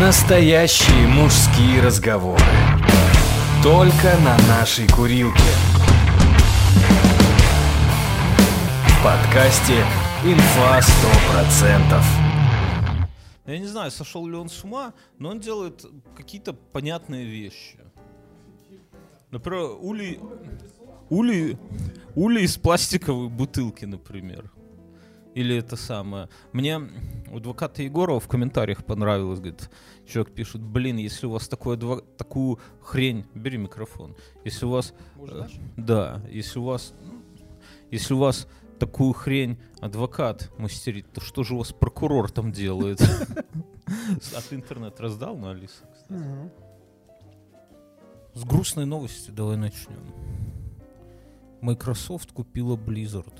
Настоящие мужские разговоры. Только на нашей курилке. В подкасте «Инфа 100%». Я не знаю, сошел ли он с ума, но он делает какие-то понятные вещи. Например, ули, ули, ули из пластиковой бутылки, например. Или это самое. Мне у адвоката Егорова в комментариях понравилось, говорит, человек пишет, блин, если у вас такое, адво- такую хрень, бери микрофон, если у вас, э, да, если у вас, если у вас такую хрень адвокат мастерит, то что же у вас прокурор там делает? А ты интернет раздал на Алиса? кстати? С грустной новости давай начнем. Microsoft купила Blizzard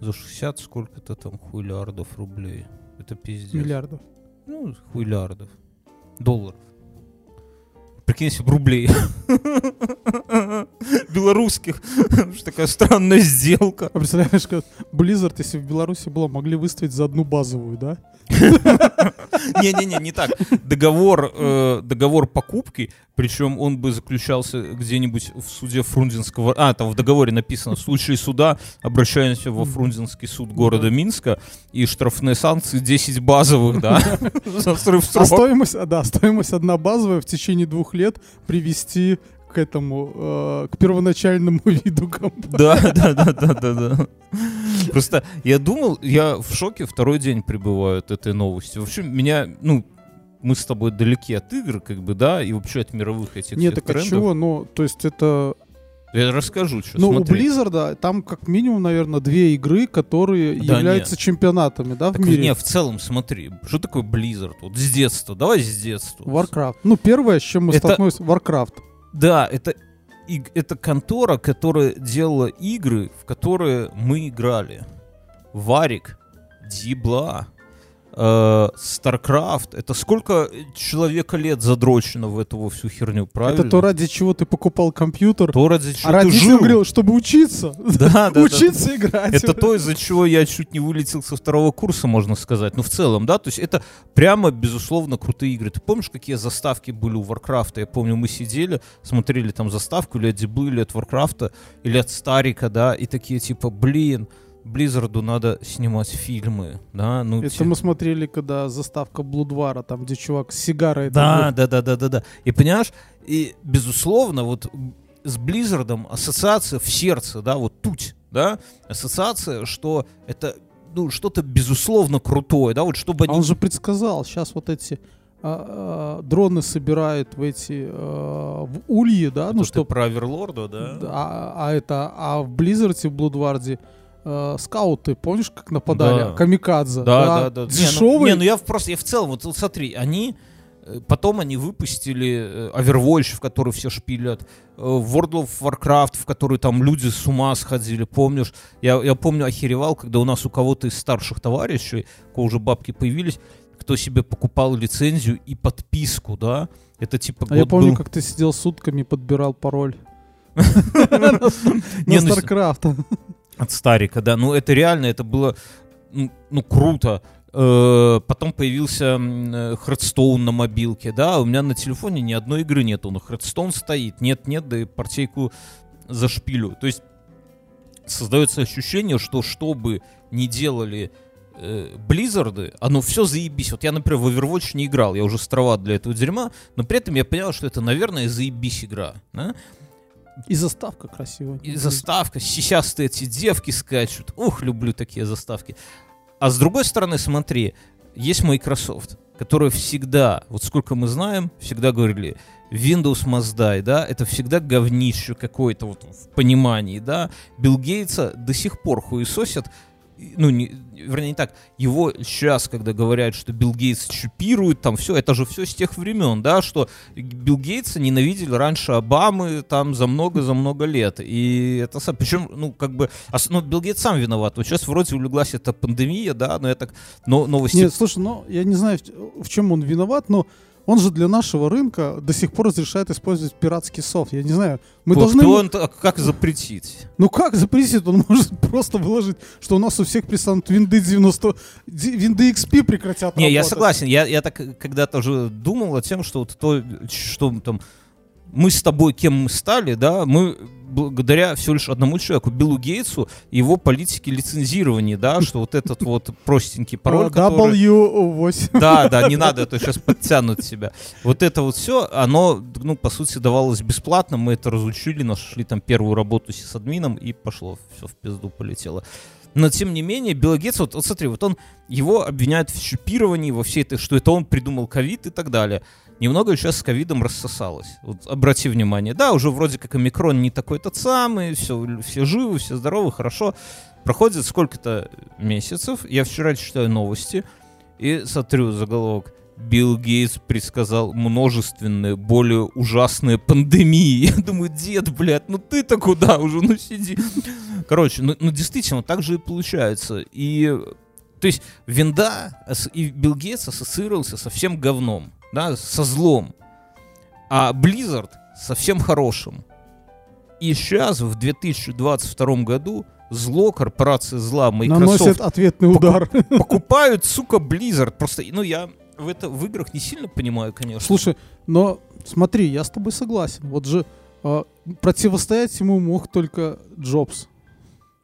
за 60 сколько-то там хуйлярдов рублей. Это пиздец. Миллиардов. Ну, хуйлярдов. Долларов. Прикинь, если бы рублей. Белорусских. Что такая странная сделка. А представляешь, как Blizzard, если в Беларуси было, могли выставить за одну базовую, да? Не-не-не, не так. Договор, э, договор покупки, причем он бы заключался где-нибудь в суде Фрунзенского... А, там в договоре написано, в случае суда обращаемся во Фрунзенский суд города Минска, и штрафные санкции 10 базовых, да, за срыв А стоимость, а, да, стоимость одна базовая в течение двух лет привести к этому, э, к первоначальному виду компании. Да, да, да, да, да, да. Просто я думал, я в шоке второй день пребываю от этой новости. В общем, меня, ну, мы с тобой далеки от игр, как бы, да, и вообще от мировых этих Нет, так а трендов. чего? Ну, то есть это... Я расскажу, что Ну, у. Blizzard там как минимум, наверное, две игры, которые Да являются чемпионатами, да, в Так мире. не, в целом, смотри, что такое Blizzard? Вот с детства, давай с детства. Warcraft. Ну, первое, с чем мы Это- столкнулись, Warcraft. Да, это, иг- это контора, которая делала игры, в которые мы играли. Варик, Дибла, StarCraft. Это сколько человека лет задрочено в эту всю херню, правильно? Это то, ради чего ты покупал компьютер. То, ради чего а ты родителям жил. говорил, чтобы учиться. Да, да, да, учиться играть. Это то, из-за чего я чуть не вылетел со второго курса, можно сказать. Ну, в целом, да, то есть это прямо, безусловно, крутые игры. Ты помнишь, какие заставки были у Варкрафта? Я помню, мы сидели, смотрели там заставку или от Диаблы, или от Варкрафта, или от Старика, да, и такие типа, блин, Близзарду надо снимать фильмы, да, ну... Это те- мы смотрели, когда заставка Брудвара, там, где чувак с сигарой. Да, да, да, да, да, да. И понимаешь, и безусловно, вот с Близзардом ассоциация в сердце, да, вот тут, да, ассоциация, что это ну, что-то безусловно крутое, да, вот чтобы А они... он же предсказал, сейчас вот эти а, а, дроны собирают в эти а, в ульи, да, Это ну что, про Оверлорда, да? а, а это, а в Близзарде, в Брудваре а, скауты, помнишь, как нападали? Да. Камикадзе. Да, да, да. Не, ну- Дешевый. Не, ну, я просто, я в целом, вот, вот смотри, они, э, потом они выпустили э, Overwatch, в который все шпилят, э, World of Warcraft, в который там люди с ума сходили, помнишь? Я, я помню, охеревал, когда у нас у кого-то из старших товарищей, у кого уже бабки появились, кто себе покупал лицензию и подписку, да? Это типа А я помню, был- как ты сидел сутками, подбирал пароль. На ну, StarCraft. От Старика, да. Ну, это реально, это было, ну, ну, круто. Э, Потом появился э, Hearthstone на мобилке, да, у меня на телефоне ни одной игры нету, но Hearthstone стоит, нет-нет, да и партейку зашпилю. То есть создается ощущение, что что бы ни делали э, Близзарды, оно все заебись. Вот я, например, в Overwatch не играл, я уже строват для этого дерьма, но при этом я понял, что это, наверное, заебись игра. Да? И заставка красивая. И заставка, сисястые эти девки скачут. Ух, люблю такие заставки. А с другой стороны, смотри, есть Microsoft, которая всегда, вот сколько мы знаем, всегда говорили, Windows must die, да, это всегда говнище какое-то вот в понимании, да. Билл Гейтса до сих пор хуесосят, ну, не, вернее, не так, его сейчас, когда говорят, что Билл Гейтс чипирует, там все, это же все с тех времен, да, что Билл Гейтса ненавидели раньше Обамы там за много-за много лет. И это причем, ну, как бы, ну, Билл Гейтс сам виноват. Вот сейчас вроде улеглась эта пандемия, да, но я так, но новости... Нет, слушай, ну, я не знаю, в чем он виноват, но он же для нашего рынка до сих пор разрешает использовать пиратский софт. Я не знаю, мы Вот должны... кто он как запретить? Ну как запретить? Он может просто выложить, что у нас у всех пристанут винды 90... ди- Винды XP прекратят Не, я работать. согласен. Я, я так когда-то уже думал о тем, что вот то, что там мы с тобой кем мы стали, да, мы благодаря всего лишь одному человеку, Биллу Гейтсу, его политике лицензирования, да, что вот этот вот простенький пароль, который... W8. Да, да, не надо, это сейчас подтянут себя. Вот это вот все, оно, ну, по сути, давалось бесплатно, мы это разучили, нашли там первую работу с админом, и пошло, все в пизду полетело. Но, тем не менее, Билл Гейтс, вот, вот смотри, вот он, его обвиняют в чипировании, во всей этой, что это он придумал ковид и так далее. Немного сейчас с ковидом рассосалось. Вот обрати внимание. Да, уже вроде как омикрон не такой тот самый, все, все живы, все здоровы, хорошо. Проходит сколько-то месяцев, я вчера читаю новости, и смотрю заголовок. Билл Гейтс предсказал множественные, более ужасные пандемии. Я думаю, дед, блядь, ну ты-то куда уже, ну сиди. Короче, ну, ну действительно, так же и получается. И, то есть, винда и Билл Гейтс ассоциировался со всем говном, да, со злом. А Blizzard со всем хорошим. И сейчас, в 2022 году, зло, корпорация зла, Microsoft Наносит ответный удар. покупают, сука, Blizzard. Просто, ну, я в это в играх не сильно понимаю, конечно. Слушай, но смотри, я с тобой согласен. Вот же а, противостоять ему мог только Джобс,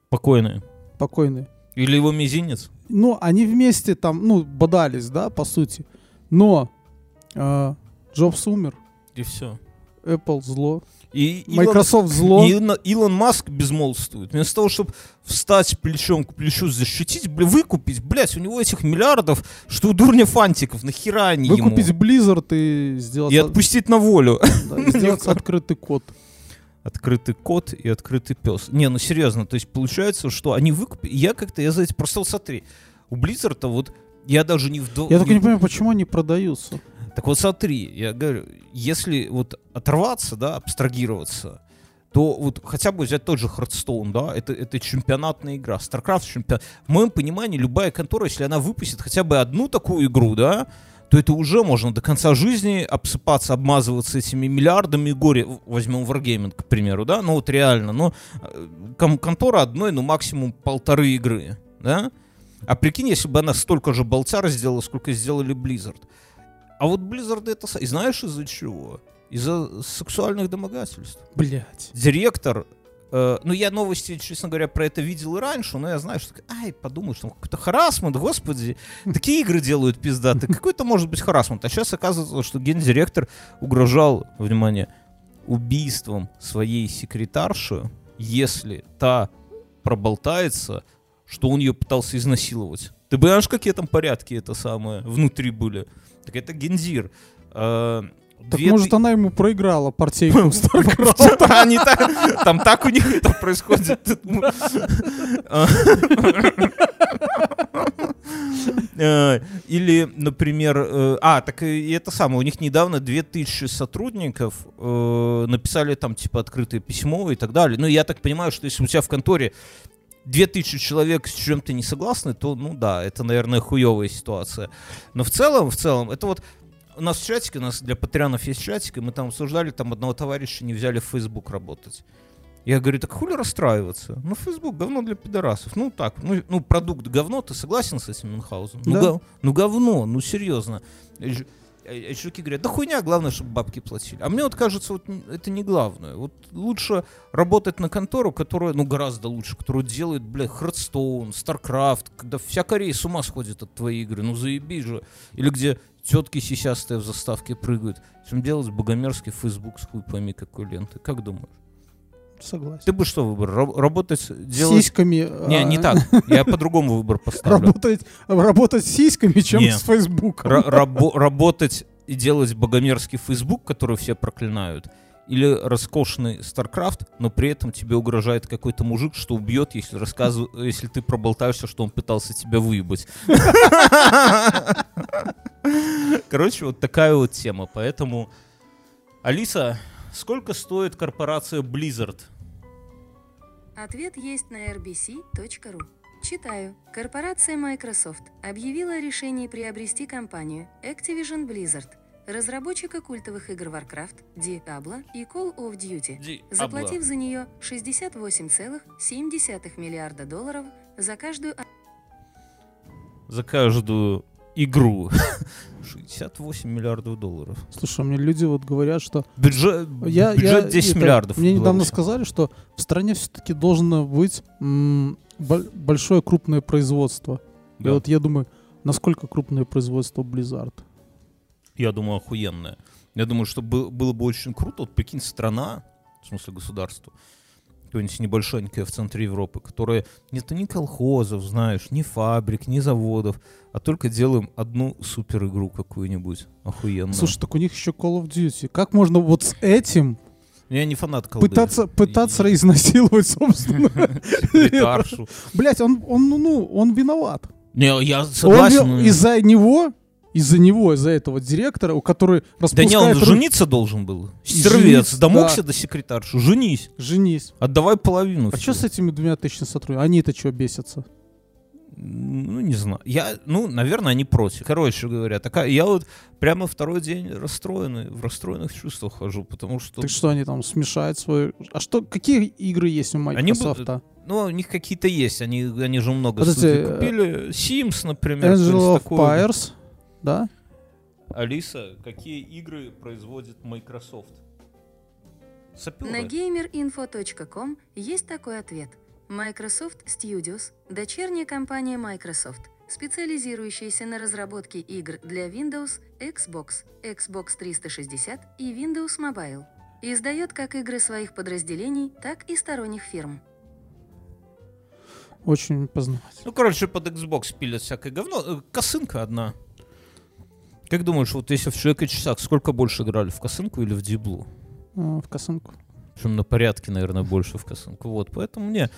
Спокойные. покойный. Или его мизинец. Ну, они вместе там, ну, бодались, да, по сути. Но а, Джобс умер, И все. Apple зло, И Илон- Microsoft зло. И Илон, Илон Маск безмолвствует. Вместо того, чтобы встать плечом к плечу, защитить, бля, выкупить, блядь, у него этих миллиардов, что у дурня фантиков, нахера они Выкупить ему? Blizzard и сделать, И от- отпустить на волю. да, сделать открытый код. Открытый кот и открытый пес. Не, ну серьезно, то есть получается, что они выкупили. Я как-то, я за эти просто смотри, у Blizzard вот я даже не вдо... Я только не понимаю, почему они продаются. Так вот смотри, я говорю, если вот оторваться, да, абстрагироваться, то вот хотя бы взять тот же Hearthstone, да, это, это чемпионатная игра, StarCraft чемпионат. В моем понимании, любая контора, если она выпустит хотя бы одну такую игру, да, то это уже можно до конца жизни обсыпаться, обмазываться этими миллиардами горе. Возьмем Wargaming, к примеру, да, ну вот реально, ну, э, кон- контора одной, ну, максимум полторы игры, да, а прикинь, если бы она столько же болтяра сделала, сколько сделали Blizzard. А вот Blizzard это... И знаешь из-за чего? Из-за сексуальных домогательств. Блять. Директор... э, ну, я новости, честно говоря, про это видел и раньше, но я знаю, что... Ай, подумаешь, там какой-то харасмент, господи. Такие игры делают пиздаты. Какой-то может быть харасмент. А сейчас оказывается, что гендиректор угрожал, внимание, убийством своей секретарши, если та проболтается, что он ее пытался изнасиловать. Ты понимаешь, какие там порядки это самое внутри были? Так это гендир. Э, Так две может она ему проиграла StarCraft? Они Там так у них это происходит. Э, Или, например, э, а, так и это самое, у них недавно 2000 сотрудников э, написали там типа открытое письмо и так далее. Ну, я так понимаю, что если у тебя в конторе 2000 человек с чем-то не согласны, то, ну да, это, наверное, хуевая ситуация. Но в целом, в целом, это вот у нас в чатике, у нас для патреонов есть чатик, и мы там обсуждали, там одного товарища не взяли в Facebook работать. Я говорю, так хули расстраиваться? Ну, Facebook говно для пидорасов. Ну, так, ну, ну продукт говно, ты согласен с этим Мюнхгаузом? Ну, Да. гов- ну, говно, ну, серьезно. Ж- э, чуваки говорят, да хуйня, главное, чтобы бабки платили. А мне вот кажется, вот это не главное. Вот лучше работать на контору, которая, ну, гораздо лучше, которая делает, бля, Hearthstone, StarCraft, когда вся Корея с ума сходит от твоей игры, ну, заебись же. Или где тетки сисястые в заставке прыгают. Чем делать богомерзкий Facebook с хуй пойми какой ленты. Как думаешь? Согласен. Ты бы что выбрал? Раб- Работать, делать... Сиськами. Не, а, не так. Я по-другому выбор поставлю. Работать, работать сиськами, чем Не. с Фейсбуком. Ра- рабо- работать и делать богомерзкий Facebook, который все проклинают, или роскошный StarCraft, но при этом тебе угрожает какой-то мужик, что убьет, если рассказыв... если ты проболтаешься, что он пытался тебя выебать. Короче, вот такая вот тема. Поэтому, Алиса, сколько стоит корпорация Blizzard? Ответ есть на rbc.ru. Читаю. Корпорация Microsoft объявила о решении приобрести компанию Activision Blizzard. разработчика культовых игр Warcraft, Diablo и Call of Duty, Ди- заплатив за нее 68,7 миллиарда долларов за каждую за каждую игру 68 миллиардов долларов. Слушай, мне люди вот говорят, что Бюджет, я, бюджет я 10 это, миллиардов. Мне недавно сказали, что в стране все-таки должно быть м, боль- большое крупное производство. И Да. вот я думаю, насколько крупное производство Blizzard? Я думаю, охуенная. Я думаю, что бы- было бы очень круто, вот прикинь, страна, в смысле государство, какое-нибудь небольшонькое в центре Европы, которое нету ни колхозов, знаешь, ни фабрик, ни заводов, а только делаем одну супер игру какую-нибудь охуенную. Слушай, так у них еще Call of Duty. Как можно вот с этим я не фанат колды. пытаться, пытаться И- изнасиловать, собственно? Блять, он, он, ну, ну, он виноват. Не, я согласен. но- из-за него, из-за него, из-за этого директора, у которого Да не, он распускает руки- жениться должен был. Стервец, Жениться, домогся да. до секретарши. Женись. Женись. Отдавай половину. А всего. что с этими двумя тысячами сотрудников? Они-то что бесятся? Ну, не знаю. Я, ну, наверное, они против. Короче говоря, такая, я вот прямо второй день расстроенный, в расстроенных чувствах хожу, потому что, Так что они там смешают свою... А что, какие игры есть у Они Microsoft? а? ну, у них какие-то есть, они, они же много Подожди, купили. Sims, например. Angel of такое. Pyres, да? Алиса, какие игры производит Microsoft? Саперы. На gamerinfo.com есть такой ответ. Microsoft Studios – дочерняя компания Microsoft, специализирующаяся на разработке игр для Windows, Xbox, Xbox 360 и Windows Mobile. Издает как игры своих подразделений, так и сторонних фирм. Очень познавательно. Ну, короче, под Xbox пилят всякое говно. Э, Косынка одна. Как думаешь, вот если в человека часах, сколько больше играли, в косынку или в диблу? А, в косынку. Причем на порядке, наверное, больше в косынку. Вот, поэтому мне...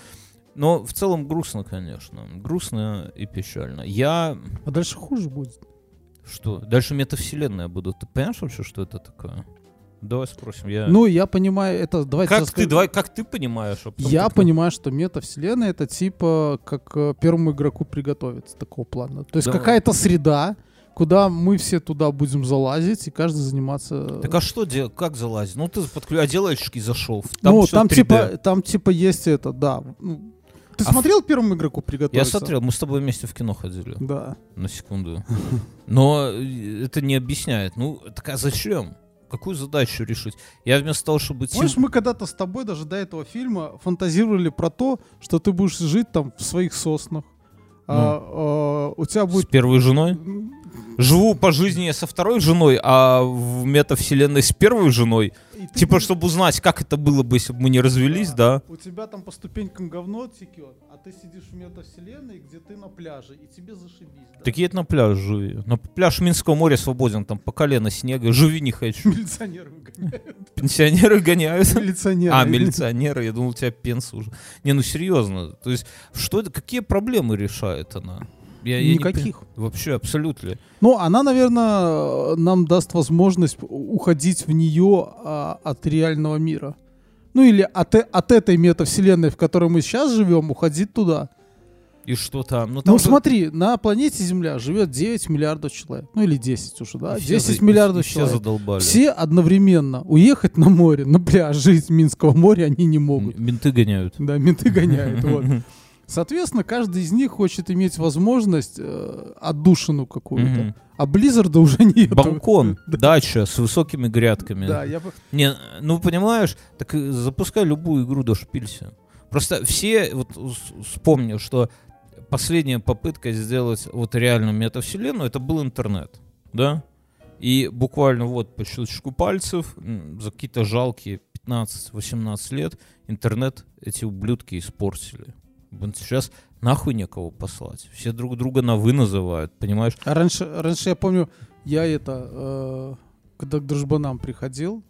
Но в целом грустно, конечно. Грустно и печально. Я... А дальше хуже будет. Что? Дальше метавселенная будут. Ты понимаешь вообще, что это такое? Давай спросим. Я... Ну, я понимаю, это... Давайте как расскажу. ты, давай, как ты понимаешь? а Я как- понимаю, что метавселенная это типа как э, первому игроку приготовиться такого плана. То есть Да. какая-то среда, куда мы все туда будем залазить и каждый заниматься. Так а что делать? Как залазить? Ну, ты подключ... а делаечки зашел. Там ну, там 3D. типа, там типа есть это, да. Ну, Ты А смотрел первому игроку Я приготовиться? смотрел, мы с тобой вместе в кино ходили. Да. На секунду. Но э, это не объясняет. Ну, так а зачем? Какую задачу решить? Я вместо того, чтобы... Помнишь, мы когда-то с тобой даже до этого фильма фантазировали про то, что ты будешь жить там в своих соснах. А, а, у тебя С будет... первой женой? Живу по жизни я со второй женой, а в метавселенной с первой женой. и ты Типа, будешь- чтобы узнать, как это было бы, если бы мы не развелись, да? У тебя там по ступенькам говно текет, а ты сидишь в метавселенной, где ты на пляже, и тебе зашибись. Да? Так едь на пляж живи. На пляж Минского моря свободен, там по колено снега. Живи не хочу. Милиционеры выгоняют. Пенсионеры гоняют. Милиционеры. А, милиционеры, я думал, у тебя пенс уже. Не, ну серьезно. То есть, что это, какие проблемы решает она? Я, я не Никаких. пон- вообще, абсолютно. Ну, она, наверное, нам даст возможность уходить в нее а, от реального мира. Ну или от, э- от этой метавселенной, в которой мы сейчас живем, уходить туда. И что там? Ну, там Ну же смотри, на планете Земля живет 9 миллиардов человек. Ну или 10 уже, да? все 10 за- миллиардов все человек. задолбали. Все одновременно уехать на море, на пляж, жить Минского моря они не могут. Менты гоняют. Да, менты гоняют. вот. Соответственно, каждый из них хочет иметь возможность э, отдушину какую-то. Мгм. А Близзарда уже нет. Балкон, дача с высокими грядками. Да, я. Не, ну понимаешь, так и запускай любую игру до шпилься. Просто все, вот вспомню, что последняя попытка сделать вот реальную метавселенную, это был интернет, да? И буквально вот по щелчку пальцев за какие-то жалкие 15-18 лет интернет эти ублюдки испортили. Сейчас нахуй некого послать. Все друг друга на «вы» называют, понимаешь? А раньше, раньше я помню, я это, э, когда к дружбанам приходил,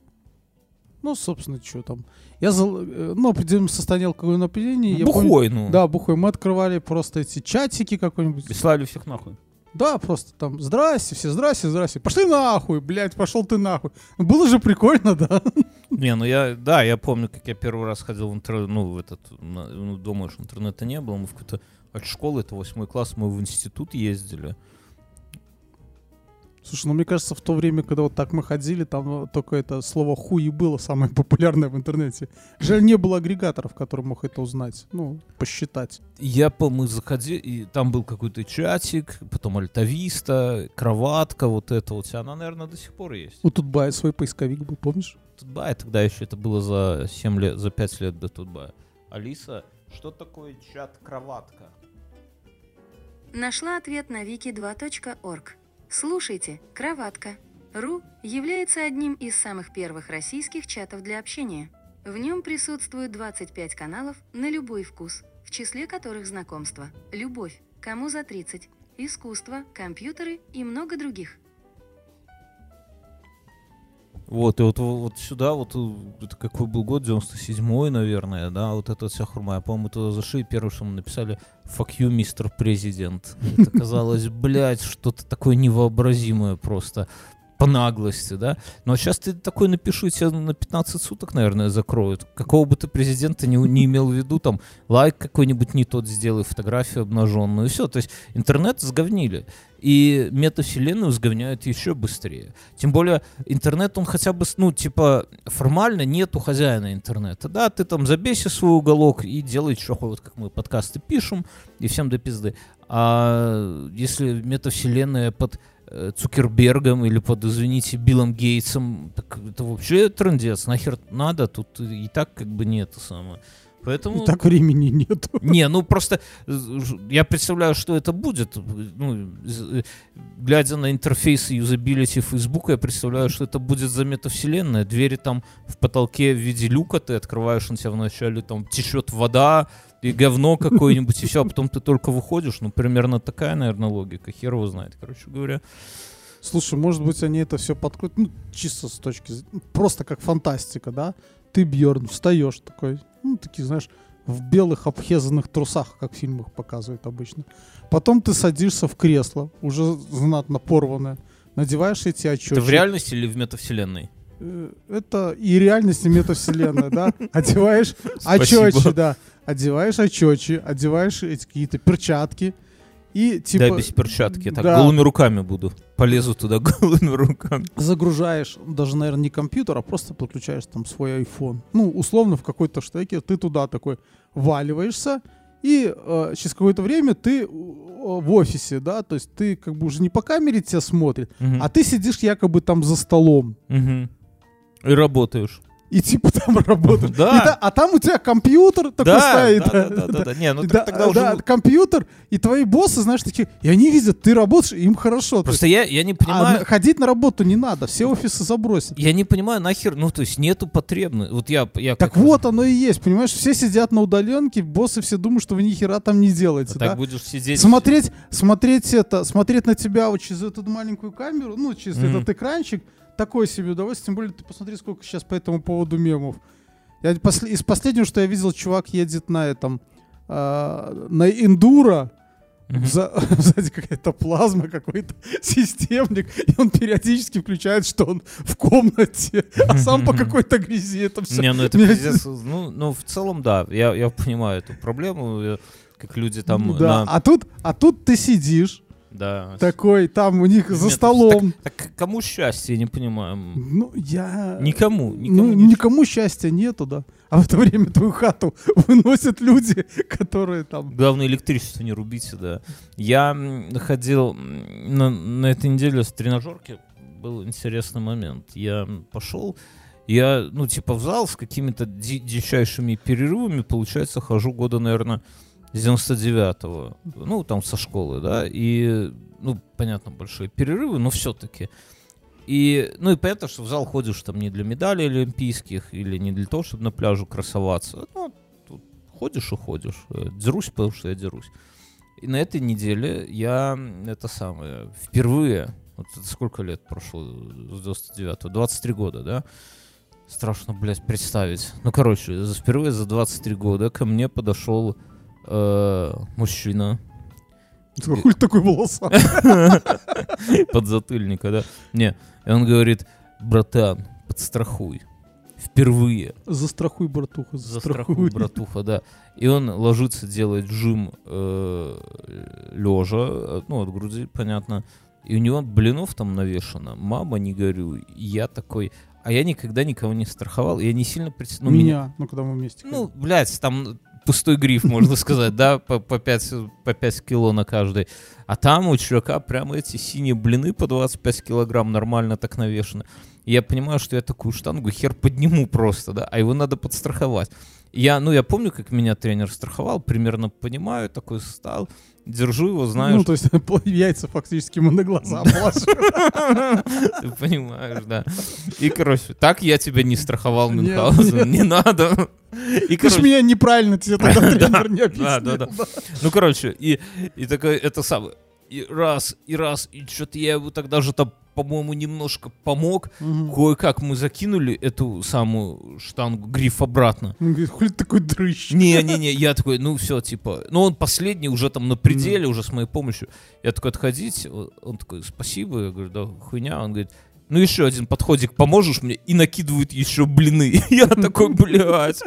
ну, собственно, что там, я, э, ну, определенном состоянии алкогольного опьянения, я помню- Бухой, ну. да, бухой, мы открывали просто эти чатики какой-нибудь. И слали всех нахуй. Да, просто там, здрасте, все, здрасте, здрасте. Пошли нахуй, блядь, пошел ты нахуй. Было же прикольно, да? Не, ну я, да, я помню, как я первый раз ходил в интернет, ну, в этот, ну, думаешь, интернета не было, мы в какой-то, от школы, это восьмой класс, мы в институт ездили. Слушай, ну мне кажется, в то время, когда вот так мы ходили, там э, только это слово хуй было самое популярное в интернете. Жаль, не было агрегаторов, который мог это узнать, ну, посчитать. Я, по-моему, заходил, и там был какой-то чатик, потом альтависта, кроватка, вот это. У тебя она, наверное, до сих пор есть. У Тутбая свой поисковик был, помнишь? Тутбай тогда еще это было за 7 лет, за 5 лет до Тутбая. Алиса, что такое чат кроватка? Нашла ответ на wiki2.org. Слушайте, кроватка. РУ является одним из самых первых российских чатов для общения. В нем присутствует 25 каналов на любой вкус, в числе которых знакомство, любовь, кому за 30, искусство, компьютеры и много других. Вот, и вот, вот сюда, вот, э, это какой был год, 97-й, наверное, да, вот эта вся хурма. Я, по-моему, туда зашли, первое, что мы написали, fuck you, мистер президент. Это казалось, блядь, что-то такое невообразимое просто по наглости, да. Но сейчас ты такой напишу, тебя на 15 суток, наверное, закроют. Какого бы ты президента не, не имел в виду, там, лайк какой-нибудь не тот сделай, фотографию обнаженную, и все. То есть интернет сговнили. И метавселенную сговняют еще быстрее. Тем более интернет, он хотя бы, ну, типа, формально нет у хозяина интернета. Да, ты там забейся свой уголок и делай, что вот как мы подкасты пишем, и всем до пизды. А если метавселенная под Цукербергом или под, извините, Биллом Гейтсом, так это вообще трендец, нахер надо, тут и так как бы нет самое. Поэтому... И так времени нету. Не, ну просто э, я представляю, что это будет. Ну, э, глядя на интерфейс и юзабилити Facebook, я представляю, что это будет за метавселенная. Двери там в потолке в виде люка ты открываешь, на тебя вначале там течет вода и говно какое-нибудь, и все, а потом ты только выходишь. Ну, примерно такая, наверное, логика. Хер его знает, короче говоря. Слушай, может быть, они это все подкрутят, ну, чисто с точки зрения, просто как фантастика, да? Ты, Бьерн, встаешь такой, ну, такие, знаешь, в белых обхезанных трусах, как в фильмах показывают обычно. Потом ты садишься в кресло, уже знатно порванное, надеваешь эти очки. Это в реальности или в метавселенной? Э, Это и реальность, и метавселенная, да? Одеваешь очечи, да. Одеваешь очечи, одеваешь эти какие-то перчатки. И типа да, без перчатки. Я так да. голыми руками буду. Полезу туда голыми руками. загружаешь даже, наверное, не компьютер, а просто подключаешь там свой iPhone. Ну, условно, в какой-то штеке ты туда такой валиваешься, и э, через какое-то время ты э, в офисе, да, то есть ты как бы уже не по камере тебя смотрит, Мгм. а ты сидишь якобы там за столом. Мгм. И работаешь. И типа там работаешь. Да. Та- а там у тебя компьютер такой Да, стоит. да, да, да, да. Не, ну да, тогда уже... да, компьютер, и твои боссы, знаешь, такие, и они видят, ты работаешь, им хорошо. То Просто я, я не а понимаю... на- ходить на работу не надо, все офисы забросят. Я не понимаю, нахер, ну, то есть нету потребности. Вот я, я Так вот оно и есть, понимаешь, все сидят на удаленке, боссы все думают, что вы ни хера там не делаете, А да? так будешь сидеть... Смотреть, смотреть это, смотреть на тебя вот через эту маленькую камеру, ну, через Мгм. этот экранчик, такое себе удовольствие, тем более ты посмотри, сколько сейчас по этому поводу мемов. Я из последнего, что я видел, чувак едет на этом, а, на эндуро. За- сзади какая-то плазма, какой-то системник, и он периодически включает, что он в комнате, а сам по какой-то грязи это все. Не, ну это пиздец. Ну, ну, в целом, да, я, я понимаю эту проблему, э, как люди там да, на... а тут, а тут ты сидишь Да. такой, там у них за Нет, столом. Так, так кому счастье, не понимаю. Ну, я... Никому, никому ну, не никому счастья нету, да. А в это время твою хату выносят люди, которые там... Главное, электричество не рубите, да. Я ходил на, на этой неделе с тренажерки. Был интересный момент. Я пошел, я, ну, типа, в зал с какими-то ди- дичайшими перерывами, получается, хожу года, наверное, с 99-го. Ну, там, со школы, да. И, ну, понятно, большие перерывы, но все-таки. И, ну и понятно, что в зал ходишь там не для медалей олимпийских или не для того, чтобы на пляжу красоваться. Ну, тут ходишь и ходишь. Э, Дерусь, потому что я дерусь. И на этой неделе я это самое, впервые, вот это сколько лет прошло с 99-го? 23 года, да? Страшно, блядь, представить. Ну, короче, впервые за 23 года ко мне подошел э, мужчина Хуй такой волоса. подзатыльника, да? Не, и он говорит, братан, подстрахуй. Впервые. Застрахуй, братуха, Застрахуй, застрахуй. братуха, да. И он ложится делать жим э, лежа, ну, от груди, понятно. и у него блинов там навешано. Мама, не горю. И я такой... А я никогда никого не страховал. Я не сильно... пред- Ну, меня, ну когда мы вместе. ну, блядь, там пустой гриф, можно сказать, да, по, по, 5, по 5 кило на каждый. А там у чувака прямо эти синие блины по 25 килограмм нормально так навешаны. И я понимаю, что я такую штангу хер подниму просто, да, а его надо подстраховать. Я, ну, я помню, как меня тренер страховал, примерно понимаю, такой стал, держу его, знаешь, Ну, то есть яйца фактически ему на глаза. Ты понимаешь, да. И, короче, так я тебя не страховал, Мюнхгаузен, не надо. И, Ты ж короче, меня неправильно тебе тогда тренер не да, объяснил. да, да. Ну, короче, и, и такое, это самое, и раз, и раз, и что-то я его тогда же там, по-моему, немножко помог. Мгм. Кое-как мы закинули эту самую штангу, гриф обратно. Он говорит, хули такой дрыщ? Не-не-не, я такой, ну все, типа, ну он последний уже там на пределе, уже с моей помощью. Я такой, отходить, он такой, спасибо, я говорю, да хуйня, он говорит, ну еще один подходик, поможешь мне? И накидывает еще блины. Я такой, блядь.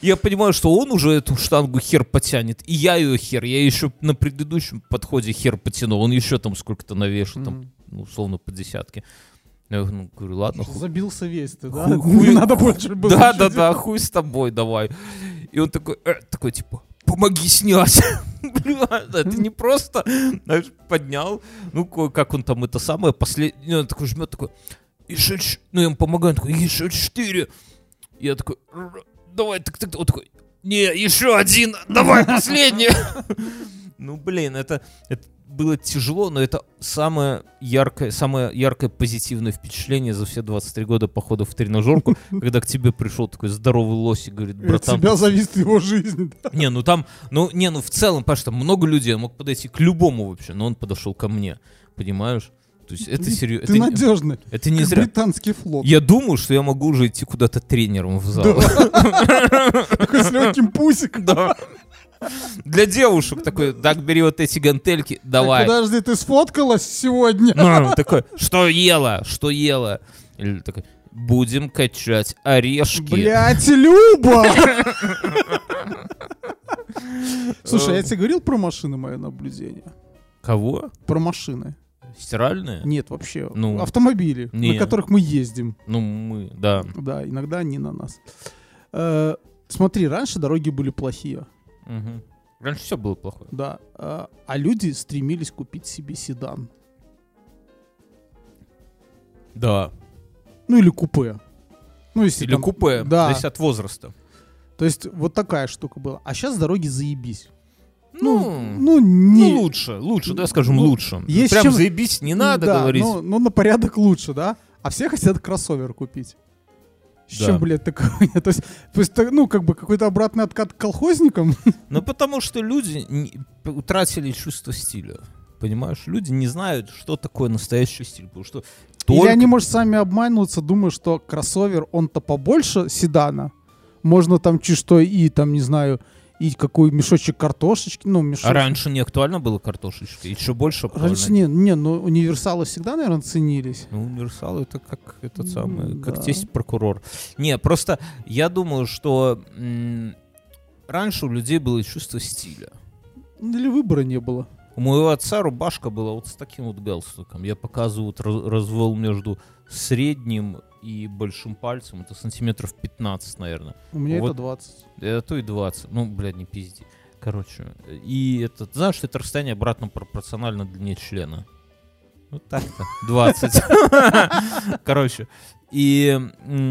Я понимаю, что он уже эту штангу хер потянет, и я ее хер. Я еще на предыдущем подходе хер потянул, он еще там сколько-то навешал, там, условно, по десятке. Я ну, говорю, ладно, хуй Забился весь ты, да? Хуй- хуй- надо больше было. да, да, да, хуй с тобой, давай. И он такой, э, такой, типа, помоги снять. Бля, это не просто, знаешь, поднял, ну, как он там это самое, последнее, он такой жмет, такой, еще, ну, я ему помогаю, он такой, еще четыре. Я такой, «Р- давай, так, так, он такой, не, еще один, давай, последний. Ну, блин, это, это было тяжело, но это самое яркое, самое яркое позитивное впечатление за все 23 года похода в тренажерку, когда к тебе пришел такой здоровый лось и говорит, От братан, тебя зависит его жизнь. да. не, ну там, ну, не, ну в целом, потому что много людей, мог подойти к любому вообще, но он подошел ко мне, понимаешь? То есть это серьезно, Ты надежный. это не зря. британский флот. Я думаю, что я могу уже идти куда-то тренером в зал. Такой с легким пусиком. Да. Для девушек такой, так, бери вот эти гантельки, Так, давай. Подожди, ты сфоткалась сегодня? Ну, такой, что ела, что ела? Или такой, будем качать орешки. Блять, Люба! Слушай, я тебе говорил про машины, мое наблюдение? Кого? Про машины. Стиральные? Нет, вообще. Ну. Автомобили, Не. на которых мы ездим. Ну, мы, да. Да, иногда они на нас. Э, Смотри, раньше дороги были плохие, Мгм. Раньше все было плохое. да, э, а люди стремились купить себе седан. Да. Ну или купе. Ну, если Или там- купе, Да. зависит от возраста. То есть вот такая штука была. А сейчас дороги заебись. Ну, ну, не... ну, лучше, лучше, да, скажем, Ну, лучше. есть Прям чем- заебись не надо Да, говорить. Ну, ну, на порядок лучше, да? А все хотят кроссовер купить. С Да. чем, блядь, такое? То есть, то есть, ну, как бы какой-то обратный откат к колхозникам. Ну, потому что люди не- утратили чувство стиля. Понимаешь? Люди не знают, что такое настоящий стиль. Потому что Или только- они, может, сами обманываются, думая, что кроссовер, он-то побольше седана. Можно там чуть что и, там, не знаю, и какой мешочек картошечки, ну, мешочек. А раньше не актуально было картошечка? Еще больше актуально? Раньше не, не, ну, универсалы всегда, наверное, ценились. Ну, универсал это как этот самый, как да. тесть прокурор. Не, просто я думаю, что м, раньше у людей было чувство стиля. Ну, Или выбора не было. У моего отца рубашка была вот с таким вот галстуком. Я показываю вот раз- развел между средним и большим пальцем. Это сантиметров 15, наверное. У меня Вот. это 20. А то и 20. Ну, блядь, не пизди. Короче, и это, ты знаешь, что это расстояние обратно пропорционально длине члена. Вот так-то. 20. Короче, и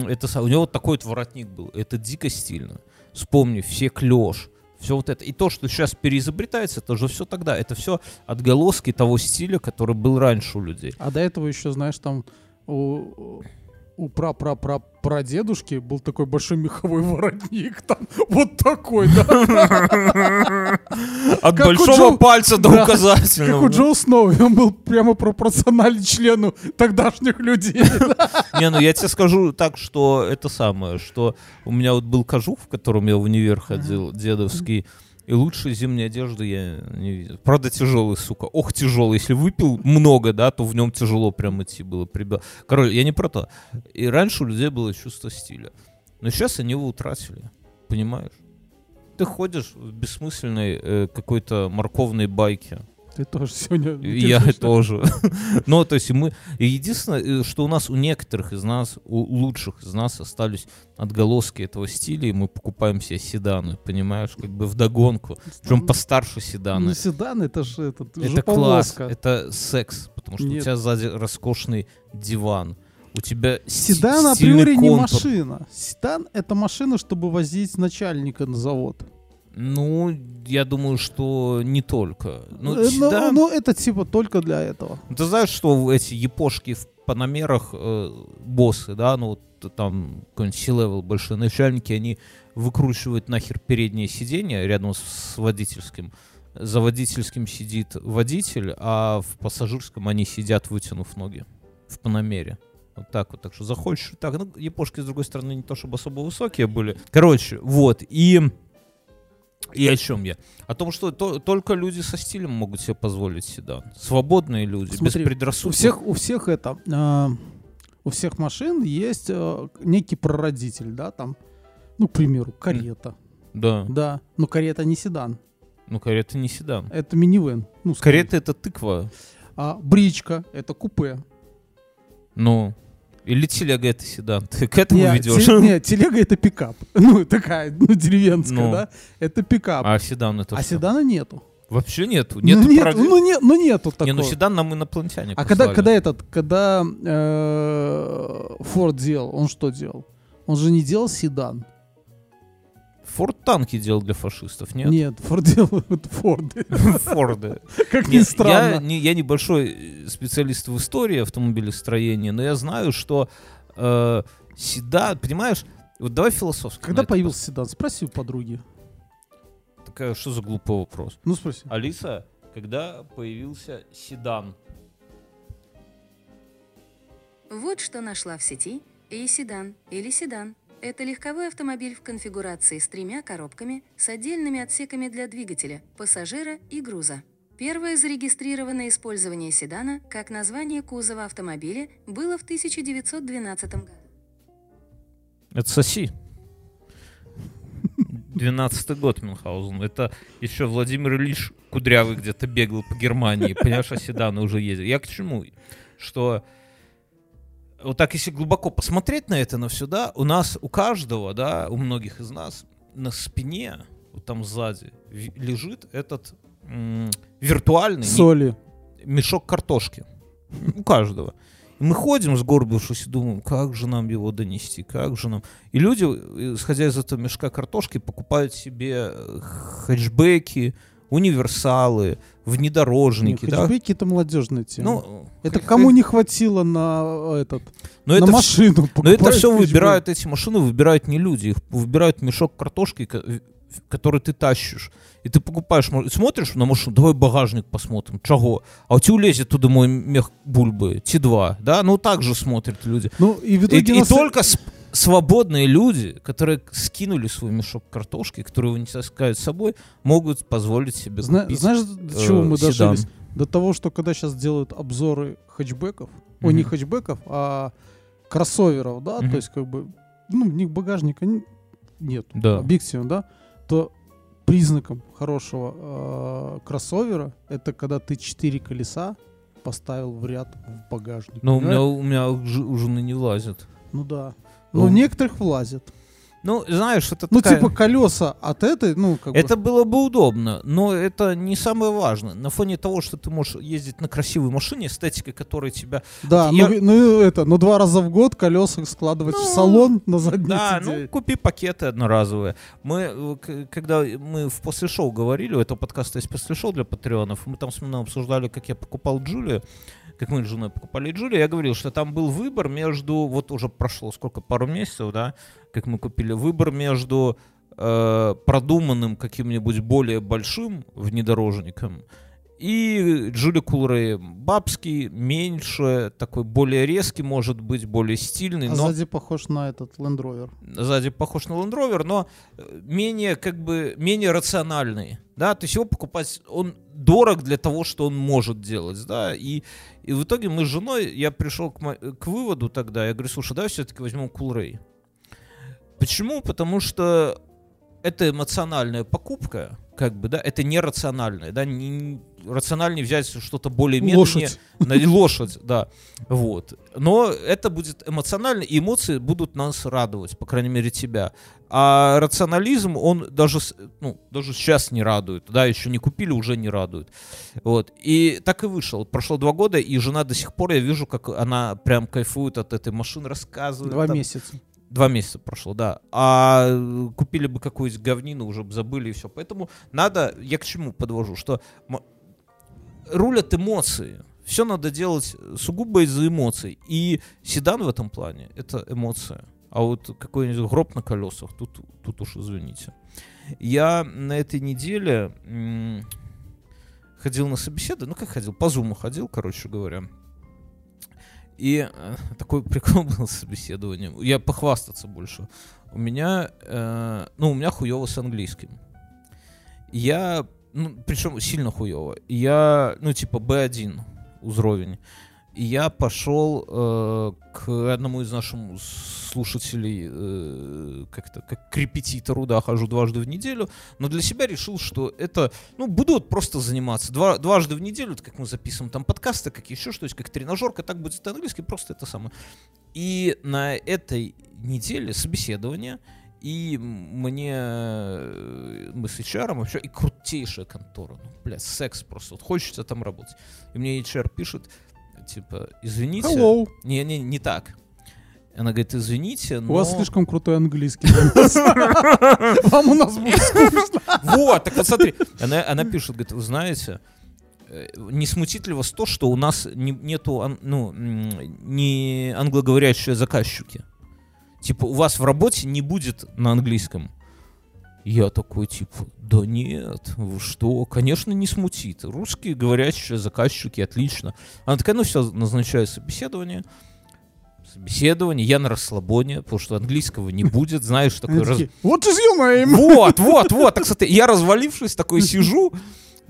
это у него вот такой вот воротник был. Это дико стильно. Вспомни, все клеш, все вот это. И то, что сейчас переизобретается, это же все тогда. Это все отголоски того стиля, который был раньше у людей. А до этого еще, знаешь, там у, у пра пра пра прадедушки был такой большой меховой воротник, там вот такой, да, От Как большого Джо- пальца до Да, указательного. как у Джо Сноу, он был прямо пропорционален члену тогдашних людей. Не, ну я тебе скажу так, что это самое, что у меня вот был кожух, в котором я в универ ходил, дедовский, и лучшей зимней одежды я не видел. Правда, тяжелый, сука. Ох, тяжелый. Если выпил много, да, то в нем тяжело прям идти было. Прибел. Короче, я не про то. И раньше у людей было чувство стиля. Но сейчас они его утратили. Понимаешь? Ты ходишь в бессмысленной э, какой-то морковной байке. Ты тоже сегодня... Я утешишь, да? тоже. Ну, то есть мы... Единственное, э, что у нас у некоторых из нас, у лучших из нас остались отголоски этого стиля, и мы покупаем себе седаны, понимаешь, как бы вдогонку. Причем постарше седаны. Ну, седан, это же это, Это класс, это секс, потому что у Нет. тебя сзади роскошный диван. У тебя Седан априори не контур. машина. Седан это машина, чтобы возить начальника на завод. Ну, я думаю, что не только. Ну, Э, ну, седан- ну, это типа только для этого. Ты знаешь, что эти япошки в панамерах, э, боссы, да, ну вот там какой-нибудь C-level большие начальники, они выкручивают нахер переднее сиденье рядом с, с водительским. За водительским сидит водитель, а в пассажирском они сидят, вытянув ноги в панамере. Вот так вот. Так что захочешь, так. Ну, япошки, с другой стороны, не то чтобы особо высокие были. Короче, вот. И... И о чем я? О том, что то- только люди со стилем могут себе позволить седан. Свободные люди, Смотри, без предрассудков. У всех, у всех это, а, у всех машин есть а, некий прародитель, да, там, ну, к примеру, карета, Да. да, но карета не седан, Ну, карета не седан. это минивэн, ну. Карета это тыква. а бричка это купе. Ну. Или телега это седан. Ты к этому Не, ведешь? те- не, телега это пикап, ну, такая, ну, деревенская, Ну. да, это пикап, а, А седан это что? седана нету. Вообще нету. Ну, Нету нет, проди- ну, нет, ну, нету такого. Не, ну седан нам инопланетяне А когда, послали. когда этот, когда э, Форд делал, он что делал? Он же не делал седан. Форд танки делал для фашистов, нет? Нет, Форд делал вот Форды. Форды. Как ни странно. я небольшой э, специалист в истории автомобилестроения, но я знаю, что э, седан, понимаешь, вот давай философски. Когда появился седан? Спроси у подруги. Такая, что за глупый вопрос? Ну, спроси. Алиса, когда появился седан? Вот что нашла в сети E-седан или седан. Это легковой автомобиль в конфигурации с тремя коробками с отдельными отсеками для двигателя, пассажира и груза. Первое зарегистрированное использование седана как название кузова автомобиля было в 1912 году. Это соси. 12 год Мюнхгаузен. Это еще Владимир Ильич Кудрявый где-то бегал по Германии. Понимаешь, а седаны уже ездил. Я к чему? Что вот так, если глубоко посмотреть на это, на все, да, у нас, у каждого, да, у многих из нас на спине, вот там сзади, лежит этот м, виртуальный, Соли. мешок картошки. У каждого. И мы ходим, сгорбившись, и думаем, как же нам его донести, как же нам... И люди, исходя из этого мешка картошки, покупают себе э, хэтчбеки, универсалы, внедорожники, Не, да? это молодежная тема. Ну, это кому не хватило на э, этот, но на это машину. но это все хэтчбэк. выбирают, эти машины выбирают не люди, их выбирают мешок картошки, который ты тащишь. И ты покупаешь, мо- смотришь на машину, давай багажник посмотрим, чего? А у тебя улезет туда мой мех бульбы, Т2, да? Ну так же смотрят люди. Ну, и в И, итоге и нас- только с- свободные люди, которые скинули свой мешок картошки, которые его не таскают с собой, могут позволить себе Зна- купить. знаешь, до чего э, мы седан. дожились? До того, что когда сейчас делают обзоры хэтчбеков, ой, не Мгм. хэтчбеков, а кроссоверов, да, Мгм. то есть как бы, ну, у них багажника нет, Да. объективно, да, то признаком хорошего э, кроссовера это когда ты четыре колеса поставил в ряд в багажник. Но у меня, понимаешь? у меня у жи- у жены не влазит. Ну да. Ну, Но в некоторых влазит. Ну, знаешь, это Ну, такая- типа колеса от этой, ну, как бы. Это было бы удобно, но это не самое важное. На фоне того, что ты можешь ездить на красивой машине, эстетика которой тебя... Да, я- ну, ну это, ну два раза в год колеса складывать в Ну, салон на заднее Да, сиденье. ну купи пакеты одноразовые. Мы, э, когда мы в после шоу говорили, у этого подкаста есть после шоу для патреонов, мы там с Мино обсуждали, как я покупал Джулию, как мы с женой покупали Джулию, я говорил, что там был выбор между, вот уже прошло сколько, пару месяцев, да, как мы купили, выбор между э, продуманным каким-нибудь более большим внедорожником и Джули Кулрей бабский, меньше, такой более резкий, может быть, более стильный, А но сзади похож на этот Land Rover. сзади похож на Land Rover, но э, менее как бы менее рациональный, да, то есть его покупать он дорог для того, что он может делать, да, и, и в итоге мы с женой, я пришел к, к выводу тогда, я говорю, слушай, давай все-таки возьмем Coolray. Почему? Потому что это эмоциональная покупка, как бы, да, это нерациональное, да, не, рациональнее взять что-то более медленнее. Лошадь. На- Лошадь, да, вот. Но это будет эмоционально, и эмоции будут нас радовать, по крайней мере, тебя. А рационализм, он даже, ну, даже сейчас не радует, да, еще не купили, уже не радует. Вот. И так и вышел. Прошло два года, и жена до сих пор, я вижу, как она прям кайфует от этой машины, рассказывает. Два там. месяца. Два месяца прошло, да. А э, купили бы какую-нибудь говнину, уже бы забыли и все. Поэтому надо, я к чему подвожу, что рулят эмоции. Все надо делать сугубо из-за эмоций. И седан в этом плане — это эмоция. А вот какой-нибудь гроб на колесах, тут, тут уж извините. Я на этой неделе ходил на собеседование, ну как ходил, по зуму ходил, короче говоря. И э, такой прикол был с собеседованием. Я похвастаться больше. У меня, э, ну, у меня хуево с английским. Я, ну, причем сильно хуево. Я, ну, типа B1 уровень. И я пошел э, к одному из наших слушателей, э, как-то, как к репетитору, да, хожу дважды в неделю, но для себя решил, что это, ну, буду вот просто заниматься два, дважды в неделю, вот как мы записываем там подкасты, как еще что-то, как тренажерка, так будет английский, просто это самое. И на этой неделе собеседование, и мне, э, мы с HR вообще, и крутейшая контора, ну, блядь, секс просто, вот хочется там работать. И мне HR пишет, типа, извините. Hello. Не, не, не так. Она говорит, извините, но... У вас слишком крутой английский. Вам у нас будет скучно. Вот, так вот смотри. Она, пишет, говорит, вы знаете, э, не смутит ли вас то, что у нас не- нету, ну, не англоговорящие заказчики? Типа, у вас в работе не будет на английском. Я такой, типа, да нет, вы что, конечно, не смутит. Русские говорящие заказчики, отлично. Она такая, ну все, назначаю собеседование. Собеседование, я на расслабоне, потому что английского не будет, знаешь, такой раз- What is your name? вот, вот, вот. Так, кстати, я развалившись такой сижу,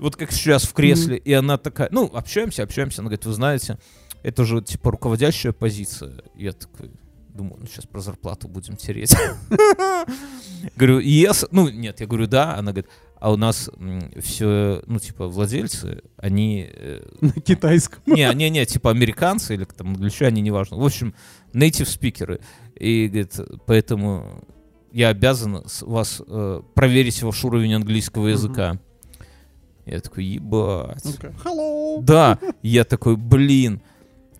вот как сейчас в кресле, и она такая, ну, общаемся, общаемся. Она говорит, вы знаете, это же, типа, руководящая позиция. Я такой, думаю, ну, сейчас про зарплату будем тереть. Говорю, yes. Ну, нет, я говорю, да. Она говорит, а у нас все, ну, типа, владельцы, они... э, На китайском. не, не, не, типа американцы или там англичане, неважно. В общем, native спикеры. И говорит, поэтому я обязан вас э, проверить ваш уровень английского языка. Я такой, ебать. Такой, Hello. Да, я такой, блин.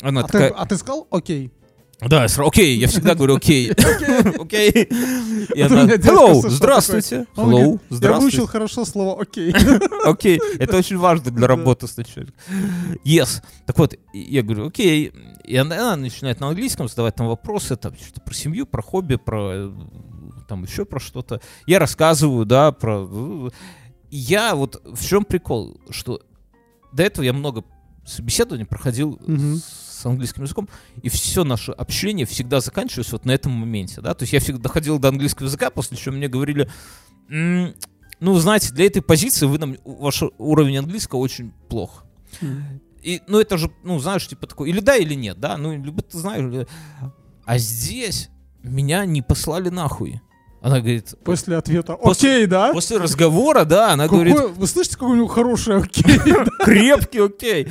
Она А ты, такая, а ты сказал окей? Да, я сразу, окей, я всегда говорю окей. Окей. И она, hello, здравствуйте. Hello, говорит, Я здравствуйте. выучил хорошо слово окей. Окей, это очень важно для работы с начальником. Yes. Так вот, я говорю, окей. И она, начинает на английском задавать там вопросы, там что-то про семью, про хобби, про там еще про что-то. Я рассказываю, да, про... я вот в чем прикол, что до этого я много собеседований проходил Мгм. С английским языком, и все наше общение всегда заканчивалось вот на этом моменте, да, то есть я всегда доходил до английского языка, после чего мне говорили, «М, ну, знаете, для этой позиции вы нам, ваш уровень английского очень плох. И, ну, это же, ну, знаешь, типа такой, или да, или нет, да, ну, либо ты знаешь, а здесь меня не послали нахуй. Она говорит, После ответа После- окей, да? после разговора, да, она Какой- говорит, Вы слышите, какой у него хороший окей? крепкий, окей.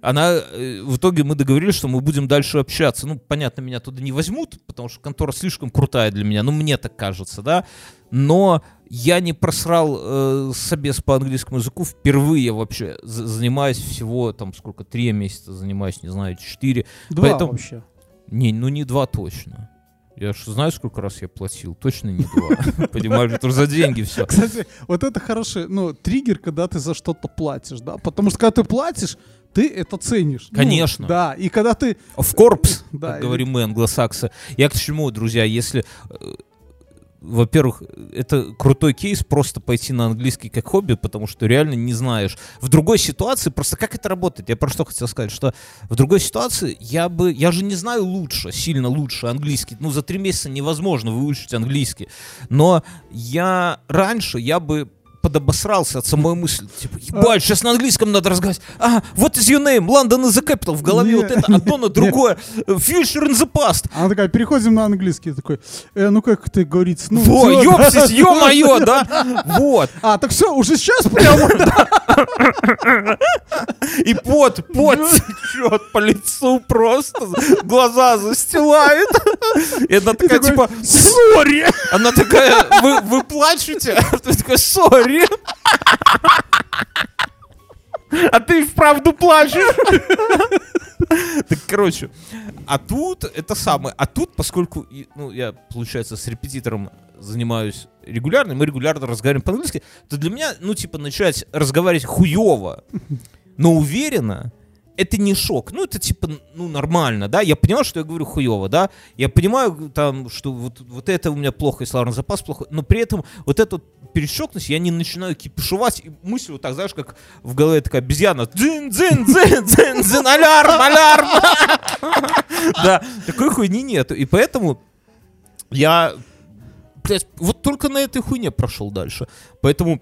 Она, э, в итоге мы договорились, что мы будем дальше общаться. Ну, понятно, меня туда не возьмут, потому что контора слишком крутая для меня, ну, мне так кажется, да. Но я не просрал э, собес по английскому языку впервые вообще. Занимаюсь всего, там, сколько, три месяца занимаюсь, не знаю, четыре. Два Поэтому- вообще. Не, ну не два точно. Я же знаю, сколько раз я платил. Точно не два. Понимаешь, это за деньги все. Кстати, вот это хороший, ну, триггер, когда ты за что-то платишь, да? Потому что когда ты платишь, ты это ценишь. Ну, Конечно. да, и когда ты... В корпус, Да, как и- говорим мы, англосаксы. Я к чему, друзья, если... Во-первых, это крутой кейс просто пойти на английский как хобби, потому что реально не знаешь. В другой ситуации, просто как это работает? Я про что хотел сказать, что в другой ситуации я бы, я же не знаю лучше, сильно лучше английский. Ну, за три месяца невозможно выучить английский. Но я раньше, я бы подобосрался от самой мысли. Типа, ебать, сейчас на английском надо разговаривать. А, what is your name? London is the capital. В голове Не, вот это одно на другое. Future in the past. Она такая, переходим на английский. Такой, «Э, ну как это говорится? Ну, Во, ёпсись, да, ё-моё, да? Вот. А, так все, уже сейчас прямо? И пот, пот течет по лицу просто. Глаза застилает. И она такая, типа, сори. Она такая, вы, вы плачете? Ты такой, сори. А ты вправду плачешь. Так, короче, а тут это самое. А тут, поскольку, ну, я, получается, с репетитором занимаюсь регулярно, мы регулярно разговариваем по-английски, то для меня, ну, типа, начать разговаривать хуево, но уверенно, это не шок. Ну, это типа, ну, нормально, да. Я понимаю, что я говорю хуево, да. Я понимаю, там, что вот, вот это у меня плохо, и словарный запас плохо, но при этом вот эту перещекность я не начинаю кипишевать, и мысль вот так, знаешь, как в голове такая обезьяна. Дзин, дзин, дзин, дзин, дзин, алярм, алярм. Да, такой хуйни нету. И поэтому я, блядь, вот только на этой хуйне прошел дальше. Поэтому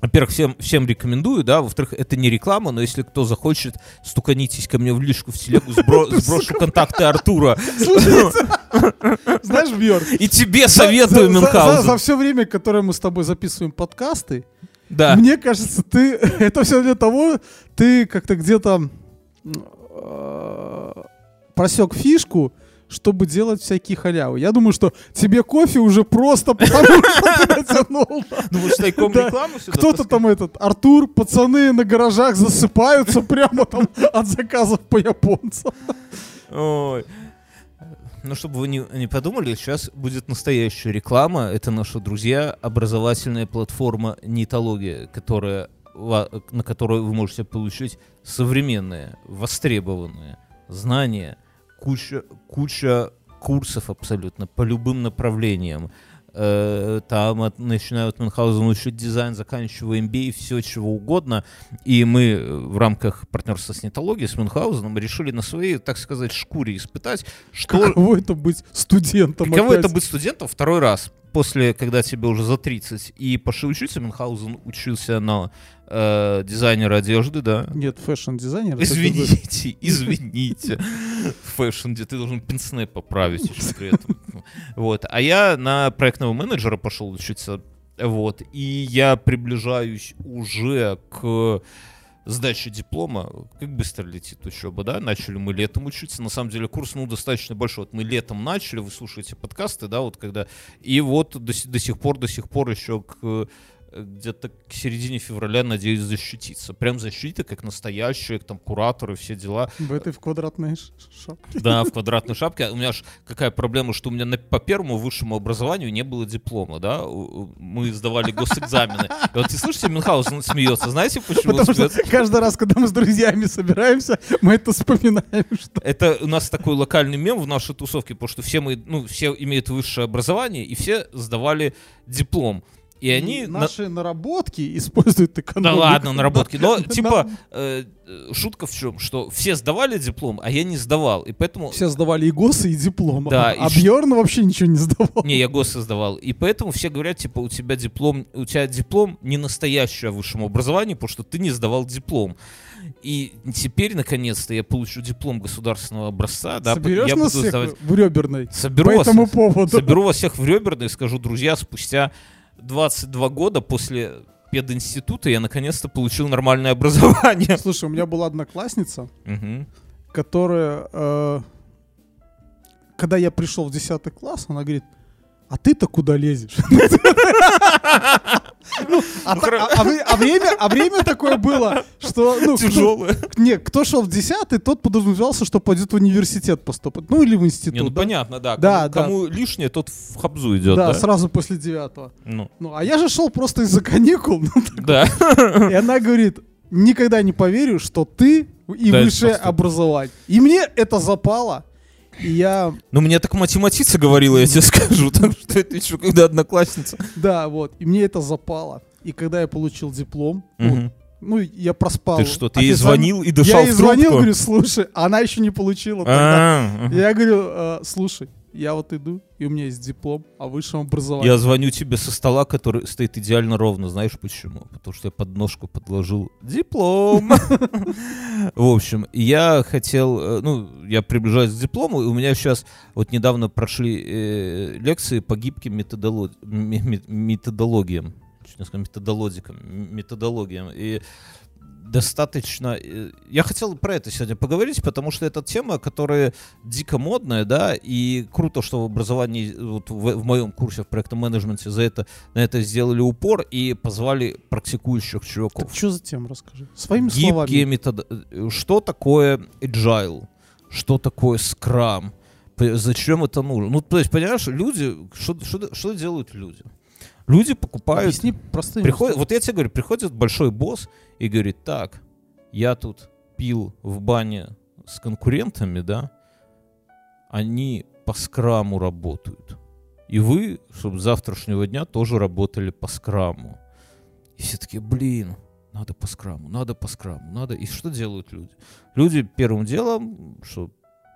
во-первых, всем, всем рекомендую, да, во-вторых, это не реклама, но если кто захочет, стуканитесь ко мне в лишку в телегу, сбро- сброшу контакты Артура. Знаешь, Бьерн, И тебе советую, за, Мюнхгаузен. все время, которое мы с тобой записываем подкасты, Да. мне кажется, ты это все для того, ты как-то где-то э, просек фишку, чтобы делать всякие халявы. Я думаю, что тебе кофе уже просто потому, что ты натянул. Ну, вот тайком рекламу сюда Кто-то там этот, Артур, пацаны на гаражах засыпаются прямо там от заказов по японцам. Ой. Ну, чтобы вы не, не подумали, сейчас будет настоящая реклама. Это наши друзья, образовательная платформа Нитология, которая, на которой вы можете получить современные, востребованные знания, куча, куча курсов абсолютно по любым направлениям. Э, Там от, начиная от Мюнхгаузена учить дизайн, заканчивая MBA, все чего угодно. И мы э, в рамках партнерства с Нетологией, с Мюнхгаузеном, решили на своей, так сказать, шкуре испытать, что... Каково это быть студентом Каково опять? это быть студентом второй раз, после, когда тебе уже за 30. И пошли учиться, Мюнхгаузен учился на э, дизайнера одежды, да. Нет, fashion-дизайнер. это Извините, извините. Fashion, где ты должен пенсне поправить еще при этом. Вот. А я на проектного менеджера пошел учиться. Вот. И я приближаюсь уже к сдаче диплома. Как быстро летит учеба, да? Начали мы летом учиться. На самом деле курс, ну, достаточно большой. Вот мы летом начали, вы слушаете подкасты, да, вот когда... И вот до, до сих пор, до сих пор еще к где-то к середине февраля надеюсь защититься. Прям защита, как настоящая, там кураторы, все дела. В этой в квадратной шапке. Да, в квадратной шапке. У меня ж какая проблема, что у меня на- по первому высшему образованию не было диплома, да? Мы сдавали госэкзамены. И вот ты слышите, Мюнхгаузен смеется. Знаете, почему он Потому что смеется? каждый раз, когда мы с друзьями собираемся, мы это вспоминаем, что Это у нас такой локальный мем в нашей тусовке, потому что все мы, ну, все имеют высшее образование, и все сдавали диплом. И они... на- наши наработки используют Да экономику. ладно, наработки. Но, Да. типа, э, шутка в чем, что все сдавали диплом, а я не сдавал. И поэтому... Все сдавали и ГОСы, и диплом. Да, а и ш- Бьерн вообще ничего не сдавал. Не, я ГОС сдавал. И поэтому все говорят, типа, у тебя диплом, у тебя диплом не настоящий о высшем образовании, потому что ты не сдавал диплом. И теперь, наконец-то, я получу диплом государственного образца. Да, Соберешь я нас буду всех сдавать. в Реберной Соберу по вас, этому поводу. соберу вас всех в Реберной и скажу, друзья, спустя 22 года после пединститута я наконец-то получил нормальное образование. Слушай, у меня была одноклассница, которая, э, когда я пришел в 10 класс, она говорит, а ты-то куда лезешь? Ну, а та- а- а а время, а время такое было, что ну, кто- Тяжелое. не, кто шел в 10 тот подразумевался, что пойдет в университет поступать. Ну или в институт. Не, ну да? понятно, да. Да, кому, да. кому лишнее, тот в хабзу идет, Да, да? сразу после девятого. Ну, Ну, а я же шел просто из-за каникул. ну, да. И она говорит, никогда не поверю, что ты и Да, высшее образование. И мне это запало. Я, Ну, мне так математица говорила, я тебе скажу. Так что это еще когда одноклассница. да, вот, и мне это запало. И когда я получил диплом, ну, ну, я проспал. Ты что, ты ей звонил и дышал Я ей звонил, говорю, слушай, она еще не получила. А, Я говорю, «Э, слушай, я вот иду, и у меня есть диплом о высшем образовании. Я звоню тебе со стола, который стоит идеально ровно. Знаешь почему? Потому что я под ножку подложил диплом. В общем, я хотел, э, ну, я приближаюсь к диплому, и у меня сейчас вот недавно прошли э, лекции по гибким методоло- ме- ме- методологиям. Чуть не методологикам, методологиям. И достаточно... э, Я хотел про это сегодня поговорить, потому что это тема, которая дико модная, да, и круто, что в образовании, вот в, в моем курсе в проектном менеджменте за это, на это сделали упор и позвали практикующих чуваков. Так что за тема, расскажи. Своими Гибкие словами. методы. э, Что такое agile? Что такое Scrum? Зачем это нужно? Ну, то есть, понимаешь, люди, что, что, что делают люди? Люди покупают Объясни простым Приходит, вот я тебе говорю, приходит большой босс и говорит, так, я тут пил в бане с конкурентами, да, они по скраму работают. И вы, чтобы с завтрашнего дня тоже работали по скраму. И все таки блин, надо по скраму, надо по скраму, надо. И что делают люди? Люди первым делом, что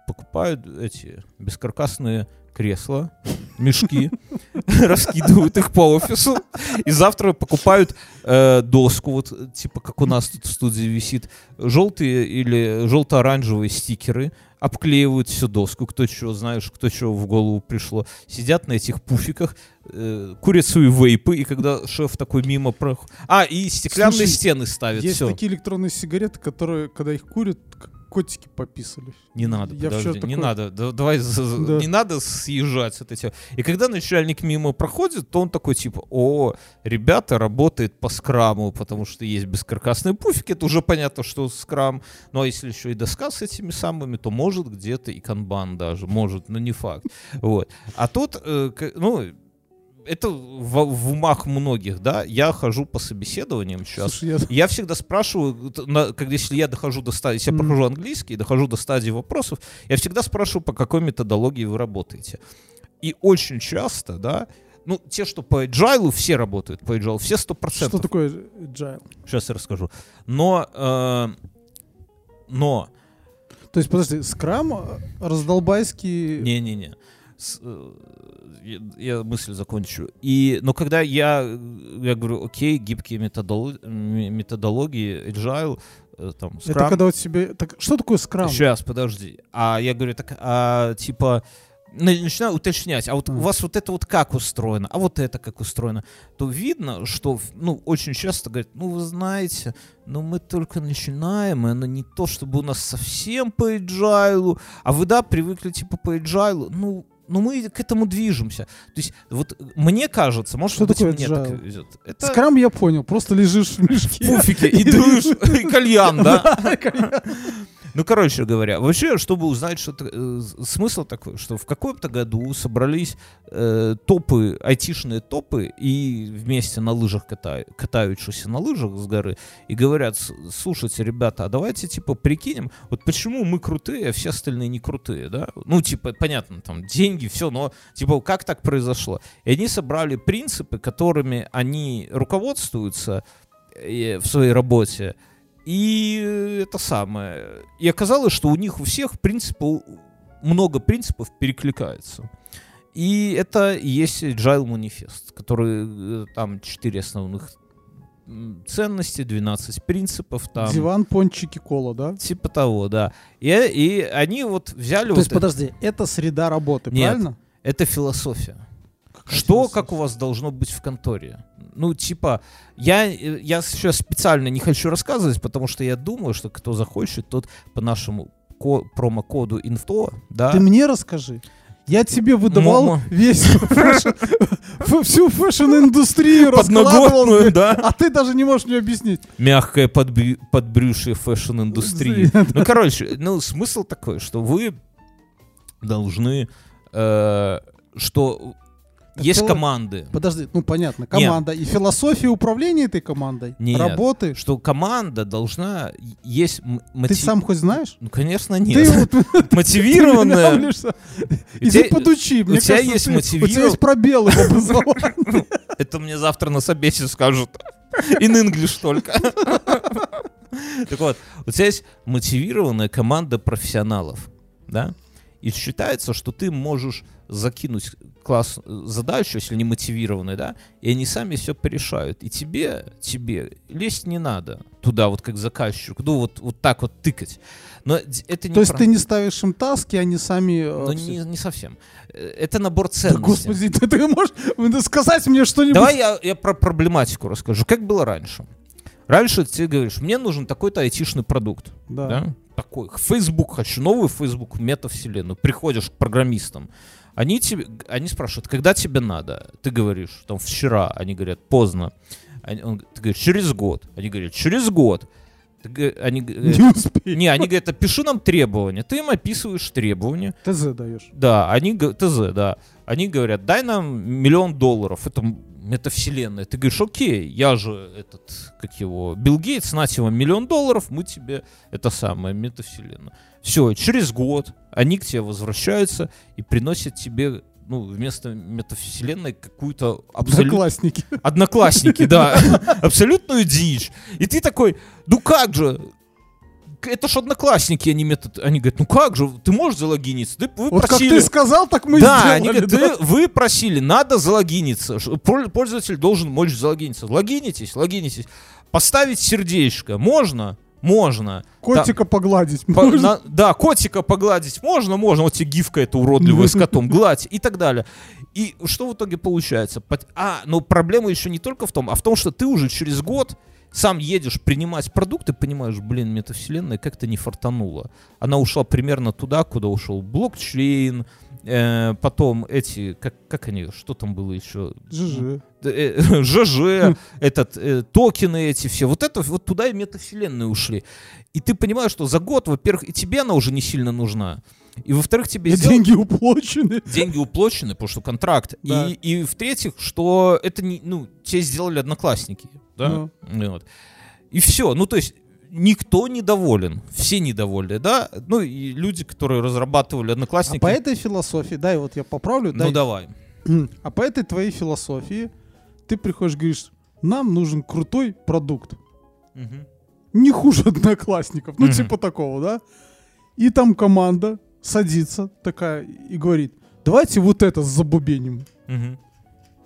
покупают эти бескаркасные кресла, мешки, раскидывают их по офису, и завтра покупают э, доску, вот типа как у нас тут в студии висит, желтые или желто-оранжевые стикеры, обклеивают всю доску, кто что, знаешь, кто что в голову пришло. Сидят на этих пуфиках, э, курят свои вейпы, и когда шеф такой мимо проходит... А, и стеклянные Слушай, стены ставят, Есть все. такие электронные сигареты, которые, когда их курят, котики пописали. Не надо, Я подожди, не такой- надо, да- давай, Да. не надо съезжать с этой темы. И когда начальник мимо проходит, то он такой типа, о, ребята работает по скраму, потому что есть бескаркасные пуфики, это уже понятно, что скрам, ну а если еще и доска с этими самыми, то может где-то и канбан даже, может, но не факт. Вот. А тут, э, ну, это в, в умах многих, да, я хожу по собеседованиям сейчас, Слушай, я- я всегда спрашиваю, на- когда если я дохожу до стадии, если я Мгм. прохожу английский, дохожу до стадии вопросов, я всегда спрашиваю, по какой методологии вы работаете. И очень часто, да, ну, те, что по agile, все работают по agile, все сто Что процентов. такое agile? Сейчас я расскажу. Но, э, но, То есть, подожди, скрам э, раздолбайский... не-не-не, С- э, я, я мысль закончу. И, но когда я, э, я говорю, окей, гибкие методоло- м- методологии, agile, э, там, Это Scrum, когда у тебя... Так, что такое скрам? Сейчас, подожди. А я говорю, так, а, типа, на- начинаю уточнять, а вот у Мгм. вас вот это вот как устроено, а вот это как устроено, то видно, что, ну, очень часто говорят, ну, вы знаете, ну, мы только начинаем, и оно не то, чтобы у нас совсем по agile, а вы, да, привыкли, типа, по agile, ну, ну, мы к этому движемся. То есть, вот мне кажется, может Что быть, такое мне agile? так везет. Это Скрам я понял, просто лежишь в мешке. пуфики и дуешь, и кальян, да? Ну, короче говоря, вообще, чтобы узнать, что э, смысл такой, что в каком-то году собрались э, топы, айтишные топы, и вместе на лыжах катают, катающиеся на лыжах с горы, и говорят, «С- слушайте, ребята, а давайте, типа, прикинем, вот почему мы крутые, а все остальные не крутые, да? Ну, типа, понятно, там, деньги, все, но, типа, как так произошло? И они собрали принципы, которыми они руководствуются э, в своей работе, и э, это самое. И оказалось, что у них у всех принципы, у- много принципов перекликается. И это и есть Agile манифест, который э, там 4 основных ценности, 12 принципов, там Диван, пончики, кола, да? типа того, да. И, и они вот взяли То вот есть, это- подожди, это среда работы, Нет. правильно? это философия. Что, как у вас должно быть в конторе? Ну, типа, я, я сейчас специально не хочу рассказывать, потому что я думаю, что кто захочет, тот по нашему ко- промокоду инфо, да, Ты мне расскажи. Я тебе выдавал Момо. весь fashion- всю fashion-индустрию, раскладывал, да, а ты даже не можешь мне объяснить. мягкое подбрю- подбрюшье fashion-индустрии. Ну, короче, ну, смысл такой, что вы должны, э, что Так есть фило- команды, Подожди, ну понятно, команда. И философия управления этой командой, Нет. работы. что команда должна есть м- Ты мотив- сам хоть знаешь? Ну, конечно, Ты нет. вот ты Мотивированная. нравишься. Иди подучи. Мне тебя есть ты- У тебя есть пробелы в образовании. Это мне завтра на собесе скажут. In English только. Так вот, у тебя есть мотивированная команда профессионалов, да? И считается, что ты можешь закинуть класс задачу, если не мотивированный, да, и они сами все порешают. И тебе, тебе лезть не надо туда, вот как заказчик, ну вот, вот так вот тыкать. Но это не То есть про- ты не ставишь им таски, они сами... э, Ну, не, не совсем. Э, Это набор Да, ценностей. господи, ты, ты можешь сказать мне что-нибудь? Давай я, я про проблематику расскажу. Как было раньше? Раньше ты говоришь, мне нужен такой-то айтишный продукт. Да. да? Такой. Facebook хочу, новый Facebook метавселенную. Приходишь к программистам. Они, тебе, они спрашивают, когда тебе надо? Ты говоришь, там, вчера. Они говорят, поздно. Они- он- ты говоришь, через год. Они говорят, через год. Ты они, г- Не успею. не, они говорят, опиши нам требования. Ты им описываешь требования. ТЗ даешь. Да, они, ТЗ, да. Они говорят, дай нам миллион долларов, это метавселенная. Ты говоришь, окей, я же этот, как его, Билл Гейтс, нате вам миллион долларов, мы тебе это самое, метавселенную. Все, через год они к тебе возвращаются и приносят тебе ну, вместо метавселенной какую-то абсолютно Одноклассники. Одноклассники, да. Абсолютную дичь. И ты такой, ну как же? Это ж одноклассники, они метод. Они говорят, ну как же, ты можешь залогиниться? Ты, вы Вот как просили. ты сказал, так мы да, они сделали. говорят, да? «Ты- вы просили, надо залогиниться. Пользователь должен мочь залогиниться. Логинитесь, логинитесь. Поставить сердечко. Можно? Можно. Котика погладить. По- можно? на- да, котика погладить можно, можно. Вот тебе гифка эта уродливая с котом, гладь и так далее. И что в итоге получается? А, ну проблема еще не только в том, а в том, что ты уже через год сам едешь принимать продукты, понимаешь, блин, метавселенная как-то не фартанула. Она ушла примерно туда, куда ушел блокчейн, э, потом эти, как, как они, что там было еще? ЖЖ. э, ЖЖ, этот, э, токены эти все, вот это вот туда и метавселенные ушли. И ты понимаешь, что за год, во-первых, и тебе она уже не сильно нужна, и во-вторых, тебе И сделать- деньги уплочены. деньги уплочены, потому что контракт. Да. И, и в-третьих, что это не, ну, тебе сделали одноклассники, да? Ну. Ну вот. И все, ну то есть никто недоволен, все недовольны, да? Ну и люди, которые разрабатывали А одноклассники. по этой философии, дай вот я поправлю, Ну дай. давай. А по этой твоей философии ты приходишь, говоришь, нам нужен крутой продукт. Мгм. Не хуже одноклассников. Ну, Мгм. типа такого, да? И там команда садится такая и говорит, давайте вот это забубеним. Мгм.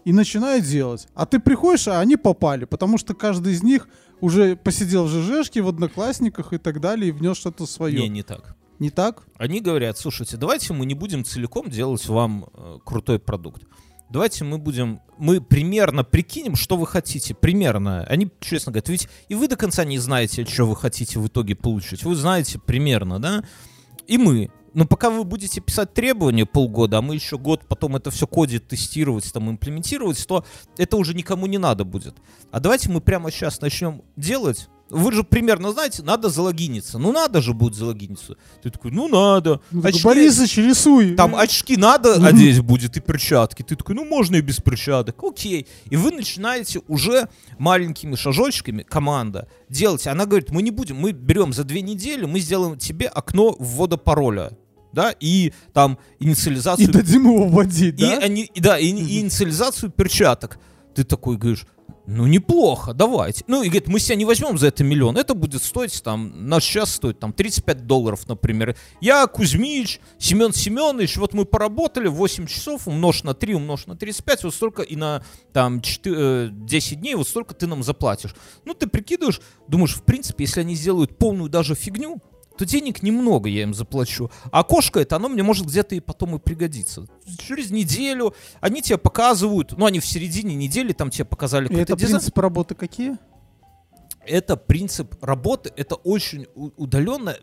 И начинает делать. А ты приходишь, а они попали, потому что каждый из них уже посидел в ЖЖшке, в одноклассниках и так далее, и внес что-то свое. Не, не так. Не так? Они говорят, слушайте, давайте мы не будем целиком делать вам э, крутой продукт. Давайте мы будем, мы примерно прикинем, что вы хотите, примерно. Они честно говорят, ведь и вы до конца не знаете, что вы хотите в итоге получить. Вы знаете примерно, да? И мы. Но пока вы будете писать требования полгода, а мы еще год потом это все кодить, тестировать, там, имплементировать, то это уже никому не надо будет. А давайте мы прямо сейчас начнем делать. Вы же примерно знаете, надо залогиниться. Ну надо же будет залогиниться. Ты такой, ну надо. Ну, Очки- Борисыч, рисуй. там очки надо одеть будет и перчатки. Ты такой, ну можно и без перчаток. Окей. И вы начинаете уже маленькими шажочками, команда, делать. Она говорит, мы не будем, мы берем за две недели, мы сделаем тебе окно ввода пароля. Да, и там И инициализацию дадим его вводить, и да? они, и да, и, и инициализацию перчаток. Ты такой говоришь, ну неплохо, давайте. Ну и говорит, мы себя не возьмем за это миллион, это будет стоить там, наш сейчас стоит там 35 долларов, например. Я, Кузьмич, Семен Семенович, вот мы поработали 8 часов, умножь на 3, умножь на 35, вот столько и на там 4, э, 10 дней, вот столько ты нам заплатишь. Ну ты прикидываешь, думаешь, в принципе, если они сделают полную даже фигню, то денег немного я им заплачу. А окошко это, оно мне может где-то и потом и пригодиться. Через неделю они тебе показывают, ну они в середине недели там тебе показали какой-то это дизайн. принципы работы какие? Это принцип работы, это очень удаленно,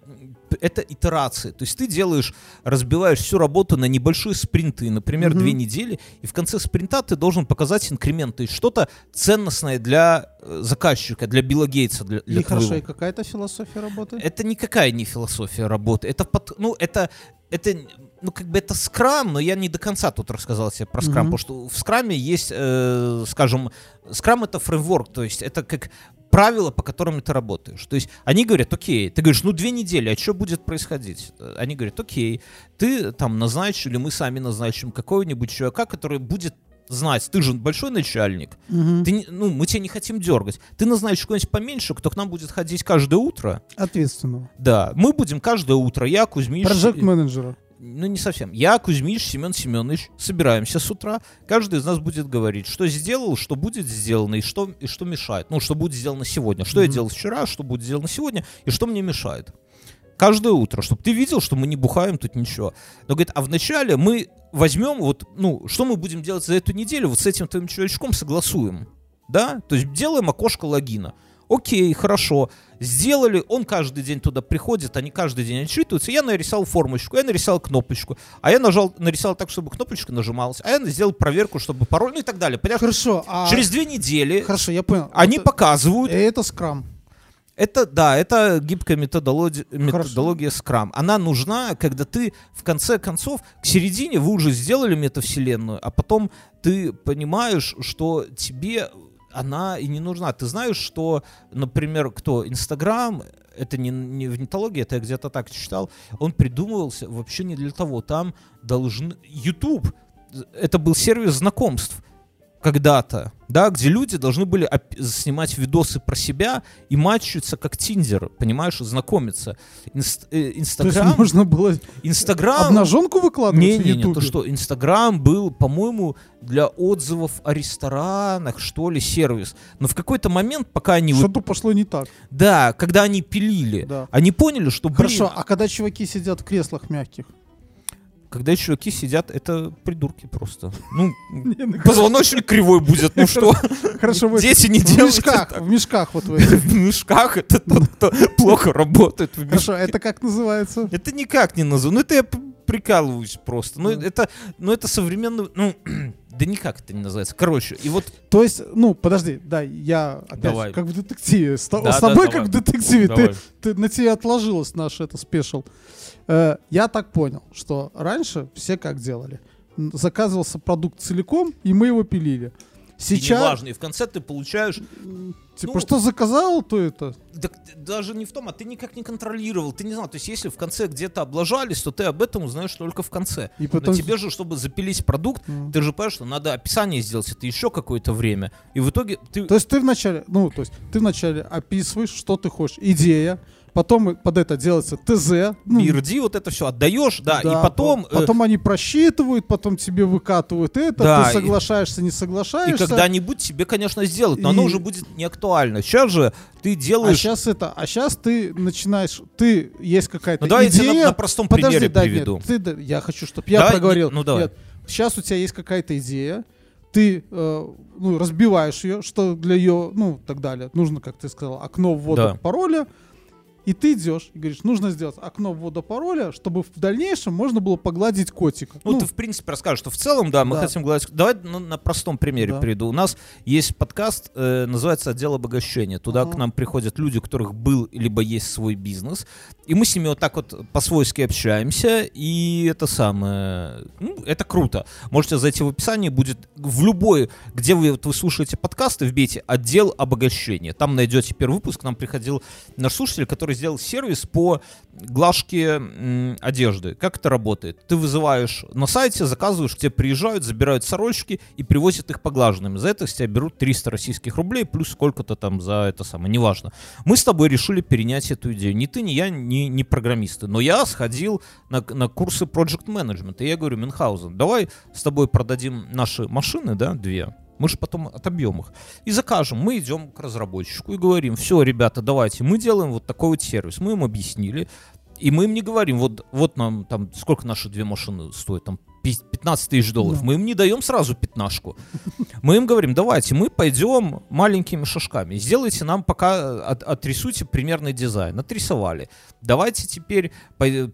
это итерации. То есть ты делаешь, разбиваешь всю работу на небольшие спринты, например, Мгм. две недели, и в конце спринта ты должен показать инкремент, то есть что-то ценностное для э, заказчика, для Билла Гейтса, для, для И хорошо, твоего. и какая это философия работы? Это никакая не философия работы. Это под, ну это это ну как бы это скрам, но я не до конца тут рассказал тебе про скрам, Мгм. потому что в скраме есть, э, скажем, скрам это фреймворк, то есть это как правила, по которым ты работаешь. То есть они говорят, окей, ты говоришь, ну две недели, а что будет происходить? Они говорят, окей, ты там назначишь или мы сами назначим какого-нибудь человека, который будет знать, ты же большой начальник, Мгм. ты, ну, мы тебя не хотим дергать. Ты назначишь кого-нибудь поменьше, кто к нам будет ходить каждое утро, Ответственного. да, мы будем каждое утро, я, Кузьмич... Проект и- менеджера. Ну не совсем. Я, Кузьмич, Семен Семенович, собираемся с утра. Каждый из нас будет говорить, что сделал, что будет сделано и что, и что мешает. Ну, что будет сделано сегодня. Что я Мгм. делал вчера, что будет сделано сегодня и что мне мешает. Каждое утро, чтобы ты видел, что мы не бухаем тут ничего. Но говорит, а вначале мы возьмем вот, ну, что мы будем делать за эту неделю, вот с этим твоим человечком согласуем. Да? То есть делаем окошко логина. Окей, хорошо. Сделали, он каждый день туда приходит, они каждый день отчитываются. Я нарисовал формочку, я нарисовал кнопочку, а я нажал, нарисовал так, чтобы кнопочка нажималась, а я сделал проверку, чтобы пароль, ну и так далее. Понимаешь? Хорошо, а... Через две недели Хорошо, я понял. они это, показывают, Это скрам. это, да, это гибкая методология, методология Scrum. Она нужна, когда ты, в конце концов, к середине вы уже сделали метавселенную, а потом ты понимаешь, что тебе она и не нужна. Ты знаешь, что, например, кто? Инстаграм, это не, не в нетологии, это я где-то так читал, он придумывался вообще не для того. Там должны... YouTube, это был сервис знакомств когда-то, да, где люди должны были снимать видосы про себя и матчиться как Тиндер, понимаешь, знакомиться. Инст- э, То есть Инстаграм, можно было Инстаграм, обнаженку выкладывать не, не, не, то что Инстаграм был, по-моему, для отзывов о ресторанах, что ли, сервис. Но в какой-то момент, пока они... вот- Что-то пошло не так. да, когда они пилили, Да. они поняли, что, блин, Хорошо, а когда чуваки сидят в креслах мягких? Когда чуваки сидят, это придурки просто. Ну, ну, позвоночник кривой будет, ну что? Хорошо, вы Дети не в делают мешках, так. в мешках вот в этих. В мешках это тот, кто плохо работает в мешках. Хорошо, это как называется? Это никак не назову. Ну, это я прикалываюсь просто. Ну, Да. это, ну, это современно... Ну, да никак это не называется. Короче, и вот... То есть, ну, подожди, да, я опять Давай. как в детективе. С, Да, с да, тобой давай. как в детективе. Ты, Давай. ты- на тебе отложилось наш это спешл. Э, я так понял, что раньше все как делали. Заказывался продукт целиком, и мы его пилили. И Сейчас, неважно, и в конце ты получаешь... типа, ну, что заказал, то это. Так даже не в том, а ты никак не контролировал, ты не знал. То есть если в конце где-то облажались, то ты об этом узнаешь только в конце. И потом... Но тебе же, чтобы запилить продукт, М. ты же понимаешь, что надо описание сделать, это еще какое-то время. И в итоге ты... То есть ты вначале, ну, то есть ты вначале описываешь, что ты хочешь, идея, потом под это делается ТЗ, ну, BRD вот это все отдаешь, да, да, и потом... по- э, потом они просчитывают, потом тебе выкатывают это, Да, ты и- соглашаешься, не И соглашаешься. когда-нибудь тебе, конечно, сделают, но оно И- уже будет не актуально. Сейчас же ты А делаешь... сейчас это, а сейчас ты начинаешь, ты есть какая-то ну давай идея. на, на простом Подожди, примере да, нет, приведу. ты, да, я хочу, чтобы я Давай, проговорил. не- ну, давай. сейчас у тебя есть какая-то идея, ты э, ну, разбиваешь ее, что для ее, ну, так далее. Нужно, как ты сказал, окно ввода Да. пароля. И ты идешь и говоришь, нужно сделать окно ввода пароля, чтобы в дальнейшем можно было погладить котика. Ну, ты, в принципе, расскажешь, что в целом, да, мы Да. хотим говорить... Давай на, на простом примере Да. приведу. У нас есть подкаст, э, называется «Отдел обогащения». Туда Ага. к нам приходят люди, у которых был либо есть свой бизнес. И мы с ними вот так вот по-свойски общаемся. И это самое... Ну, это круто. Можете зайти в описание, будет в любой... Где вы, вот вы слушаете подкасты, вбейте «Отдел обогащения». Там найдете первый выпуск. К нам приходил наш слушатель, который сделал сервис по глажке одежды. Как это работает? Ты вызываешь на сайте, заказываешь, к тебе приезжают, забирают сорочки и привозят их поглаженными. За это с тебя берут 300 российских рублей, плюс сколько-то там за это самое, неважно. Мы с тобой решили перенять эту идею. Ни ты, ни я, ни, ни программисты. Но я сходил на, на курсы Project Management, и я говорю, Мюнхгаузен, давай с тобой продадим наши машины, да, две, мы же потом отобьем их. И закажем. Мы идем к разработчику и говорим, все, ребята, давайте, мы делаем вот такой вот сервис. Мы им объяснили. И мы им не говорим, вот, вот нам там, сколько наши две машины стоят, там, пи- 15 тысяч долларов. Да. Мы им не даем сразу пятнашку. Мы им говорим, давайте, мы пойдем маленькими шажками. Сделайте нам пока, от- отрисуйте примерный дизайн. Отрисовали. Давайте теперь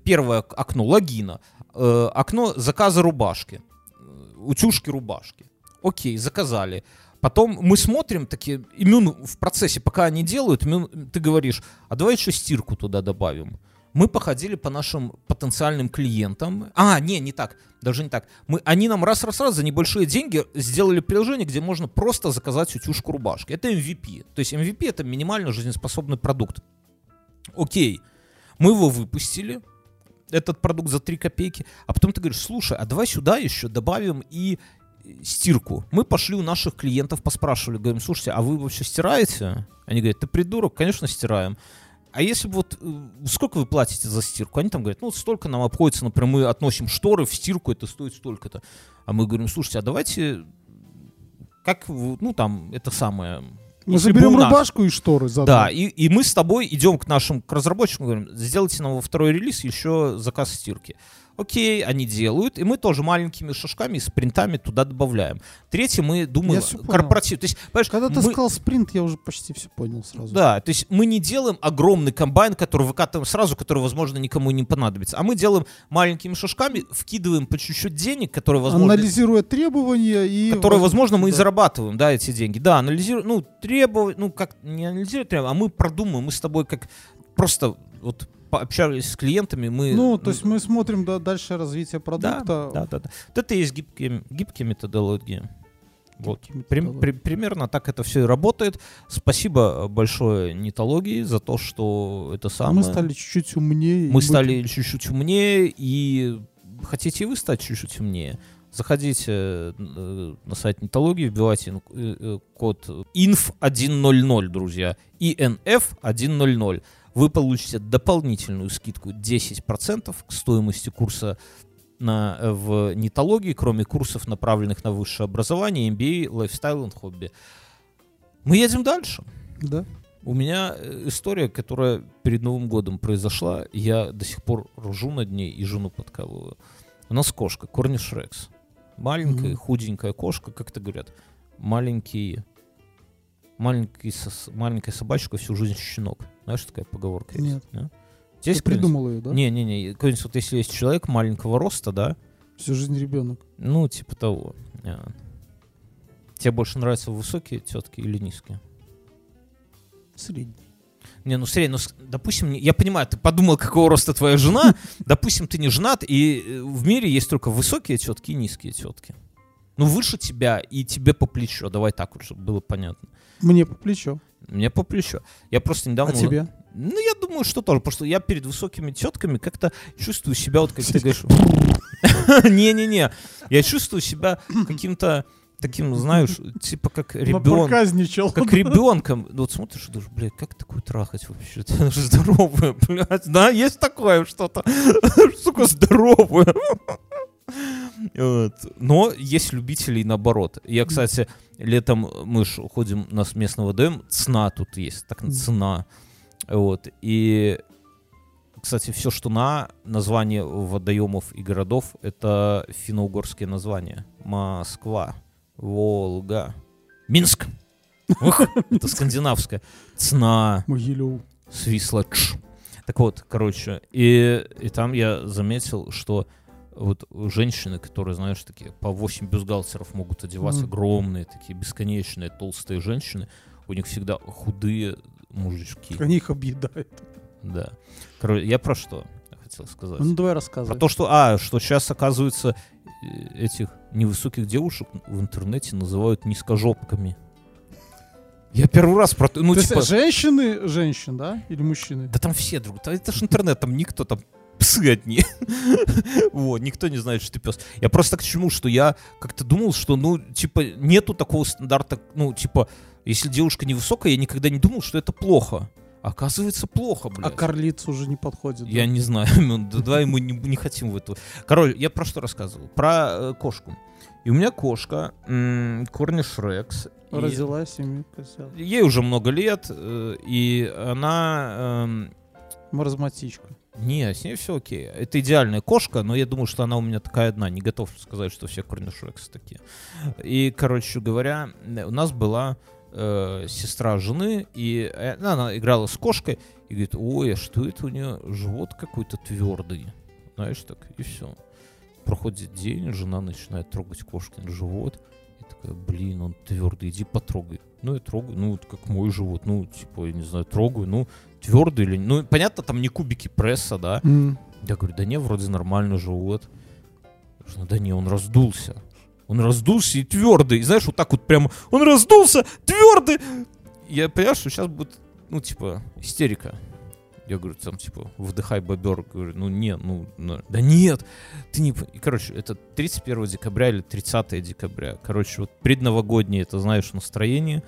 первое окно логина. Э, окно заказа рубашки. Э, Утюжки рубашки. Окей, заказали. Потом мы смотрим, такие, иммун в процессе, пока они делают, Мюн- ты говоришь, а давай еще стирку туда добавим. Мы походили по нашим потенциальным клиентам. А, не, не так, даже не так. Мы, они нам раз-раз-раз за небольшие деньги сделали приложение, где можно просто заказать утюжку рубашки. Это MVP. То есть MVP это минимально жизнеспособный продукт. Окей, мы его выпустили, этот продукт за 3 копейки, а потом ты говоришь, слушай, а давай сюда еще добавим и стирку. Мы пошли у наших клиентов, поспрашивали, говорим, слушайте, а вы вообще стираете? Они говорят, ты придурок, конечно, стираем. а если бы вот, э, сколько вы платите за стирку? Они там говорят, ну, вот столько нам обходится, например, мы относим шторы в стирку, это стоит столько-то. А мы говорим, слушайте, а давайте, как, ну, там, это самое... Мы если заберем нас- рубашку и шторы заодно. Да, и, и мы с тобой идем к нашим к разработчикам, говорим, сделайте нам во второй релиз еще заказ стирки. Окей, они делают, и мы тоже маленькими шажками, спринтами туда добавляем. Третье, мы думаем корпоратив. То есть, Когда ты мы- сказал спринт, я уже почти все понял сразу. да, то есть мы не делаем огромный комбайн, который выкатываем сразу, который, возможно, никому не понадобится. А мы делаем маленькими шажками, вкидываем по чуть-чуть денег, которые, возможно, Анализируя требования и... которые, возможно, мы и да. зарабатываем, да, эти деньги. Да, анализируем, ну, требовать, ну, как, не анализируем, требования, а мы продумаем, мы с тобой как просто вот пообщались с клиентами, мы... Ну, то есть мы смотрим да, дальше развитие да, продукта. да, да, да. Вот это и есть гибкие, гибкие методологии. Вот. Методологии. при- примерно так это все и работает. Спасибо большое Нитологии за то, что это самое... мы стали чуть-чуть умнее. Мы будем- стали чуть-чуть умнее, и хотите и вы стать чуть-чуть умнее? Заходите э, на сайт Нитологии, вбивайте э, э, код INF100, друзья, INF100. Вы получите дополнительную скидку 10% к стоимости курса на, э, в нитологии, кроме курсов, направленных на высшее образование, MBA, лайфстайл и хобби. Мы едем дальше. Да. У меня э, история, которая перед Новым годом произошла, я до сих пор ржу над ней и жену подкалываю. У нас кошка, Корниш Рекс. Маленькая, Мгм. худенькая кошка, как это говорят, маленький, маленький, сос- маленькая собачка всю жизнь щенок. Знаешь, такая поговорка есть? Нет. да? Ты Есть придумал ее, да? Не-не-не, какой-нибудь вот если есть человек маленького роста, да, Всю жизнь ребенок. ну, типа того. а. Тебе больше нравятся высокие тетки или низкие? Средний. Не, ну средний, ну, допустим, я понимаю, ты подумал, какого роста твоя жена, допустим, ты не женат, и э, в мире есть только высокие тетки и низкие тетки. Ну, выше тебя и тебе по плечу, давай так вот, чтобы было понятно. Мне по плечу. Мне по плечу. Я просто недавно... А тебе? Ну, я думаю, что тоже, потому что я перед высокими тетками как-то чувствую себя, вот как ты говоришь... Не-не-не, я чувствую себя каким-то таким, знаешь, типа как ребенок. Как ребенком. Ну, Вот смотришь и думаешь, блядь, как такое трахать вообще? Ты же здоровая, блядь. Да, есть такое что-то. Сука, здоровая. Вот. Но есть любители и наоборот. Я, кстати, летом мы ж ходим на местного ДМ, цена тут есть, так цена. Вот. И, кстати, все, что на название водоемов и городов, это финно-угорские названия. Москва, Волга, Минск. Ух, это скандинавское. Цна, Могилев. Свислач. Так вот, короче, и, и там я заметил, что вот женщины, которые, знаешь, такие по 8 бюстгальтеров могут одеваться, Мгм. огромные, такие бесконечные, толстые женщины, у них всегда худые мужички. Они их объедают. Да. Короче, я про что хотел сказать? Ну давай Про рассказывай. то, что, а, что сейчас, оказывается, э, этих невысоких девушек в интернете называют низкожопками. Я первый раз про ну, То есть типа, женщины, женщин, да? Или мужчины? да там все друг, это ж интернет, там никто там псы одни. вот, никто не знает, что ты пес. Я просто к чему, что я как-то думал, что, ну, типа, нету такого стандарта, ну, типа, если девушка невысокая, я никогда не думал, что это плохо. Оказывается, плохо, блядь. А карлиц уже не подходит. Я да? не знаю, да- давай мы не, не хотим в эту. Король, я про что рассказывал? Про э, кошку. И у меня кошка, м, Корниш Рекс. и Родилась семью козел. Ей уже много лет, э, и она... эм, Маразматичка. Не, с ней все окей. Это идеальная кошка, но я думаю, что она у меня такая одна. Не готов сказать, что все Корниш Рекс такие. И, короче говоря, у нас была э, сестра жены, и э, она играла с кошкой, и говорит, ой, а что это у нее живот какой-то твердый. Знаешь, так, и все. Проходит день, жена начинает трогать кошкин живот, и такая, блин, он твердый, иди потрогай. Ну, я трогаю, ну, как мой живот, ну, типа, я не знаю, трогаю, ну, твердый или... Ну, понятно, там не кубики пресса, да, М. я говорю, да не, вроде нормальный живот. Жена, да не, он раздулся. Он раздулся и твердый. И знаешь, вот так вот прямо, он раздулся, твердый. Я понимаю, что сейчас будет, ну, типа, истерика. Я говорю, там, типа, вдыхай бобер. Говорю, ну, не, ну, ну, да нет, ты не... п-». И, короче, это 31 декабря или 30 декабря. Короче, вот предновогоднее, это, знаешь, настроение.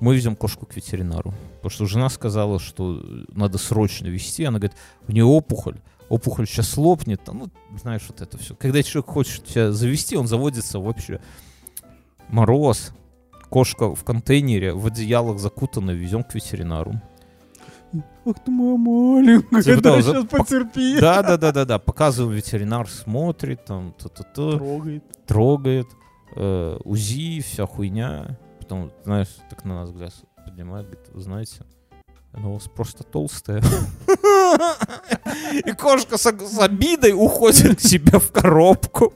мы везем кошку к ветеринару. Потому что жена сказала, что надо срочно вести. Она говорит, у нее опухоль. Опухоль сейчас лопнет. Ну, знаешь, вот это все. Когда человек хочет тебя завести, он заводится вообще мороз. Кошка в контейнере, в одеялах закутана, везем к ветеринару. Ах ты моя маленькая, Типа да, сейчас потерпи. Да, да, да, да, да. Показываем, ветеринар смотрит, там, то-то-то. Трогает. трогает, э, УЗИ, вся хуйня. Потом, знаешь, так на нас глаз поднимает, говорит, вы знаете, она у вас просто толстая. И кошка с обидой уходит к себе в коробку.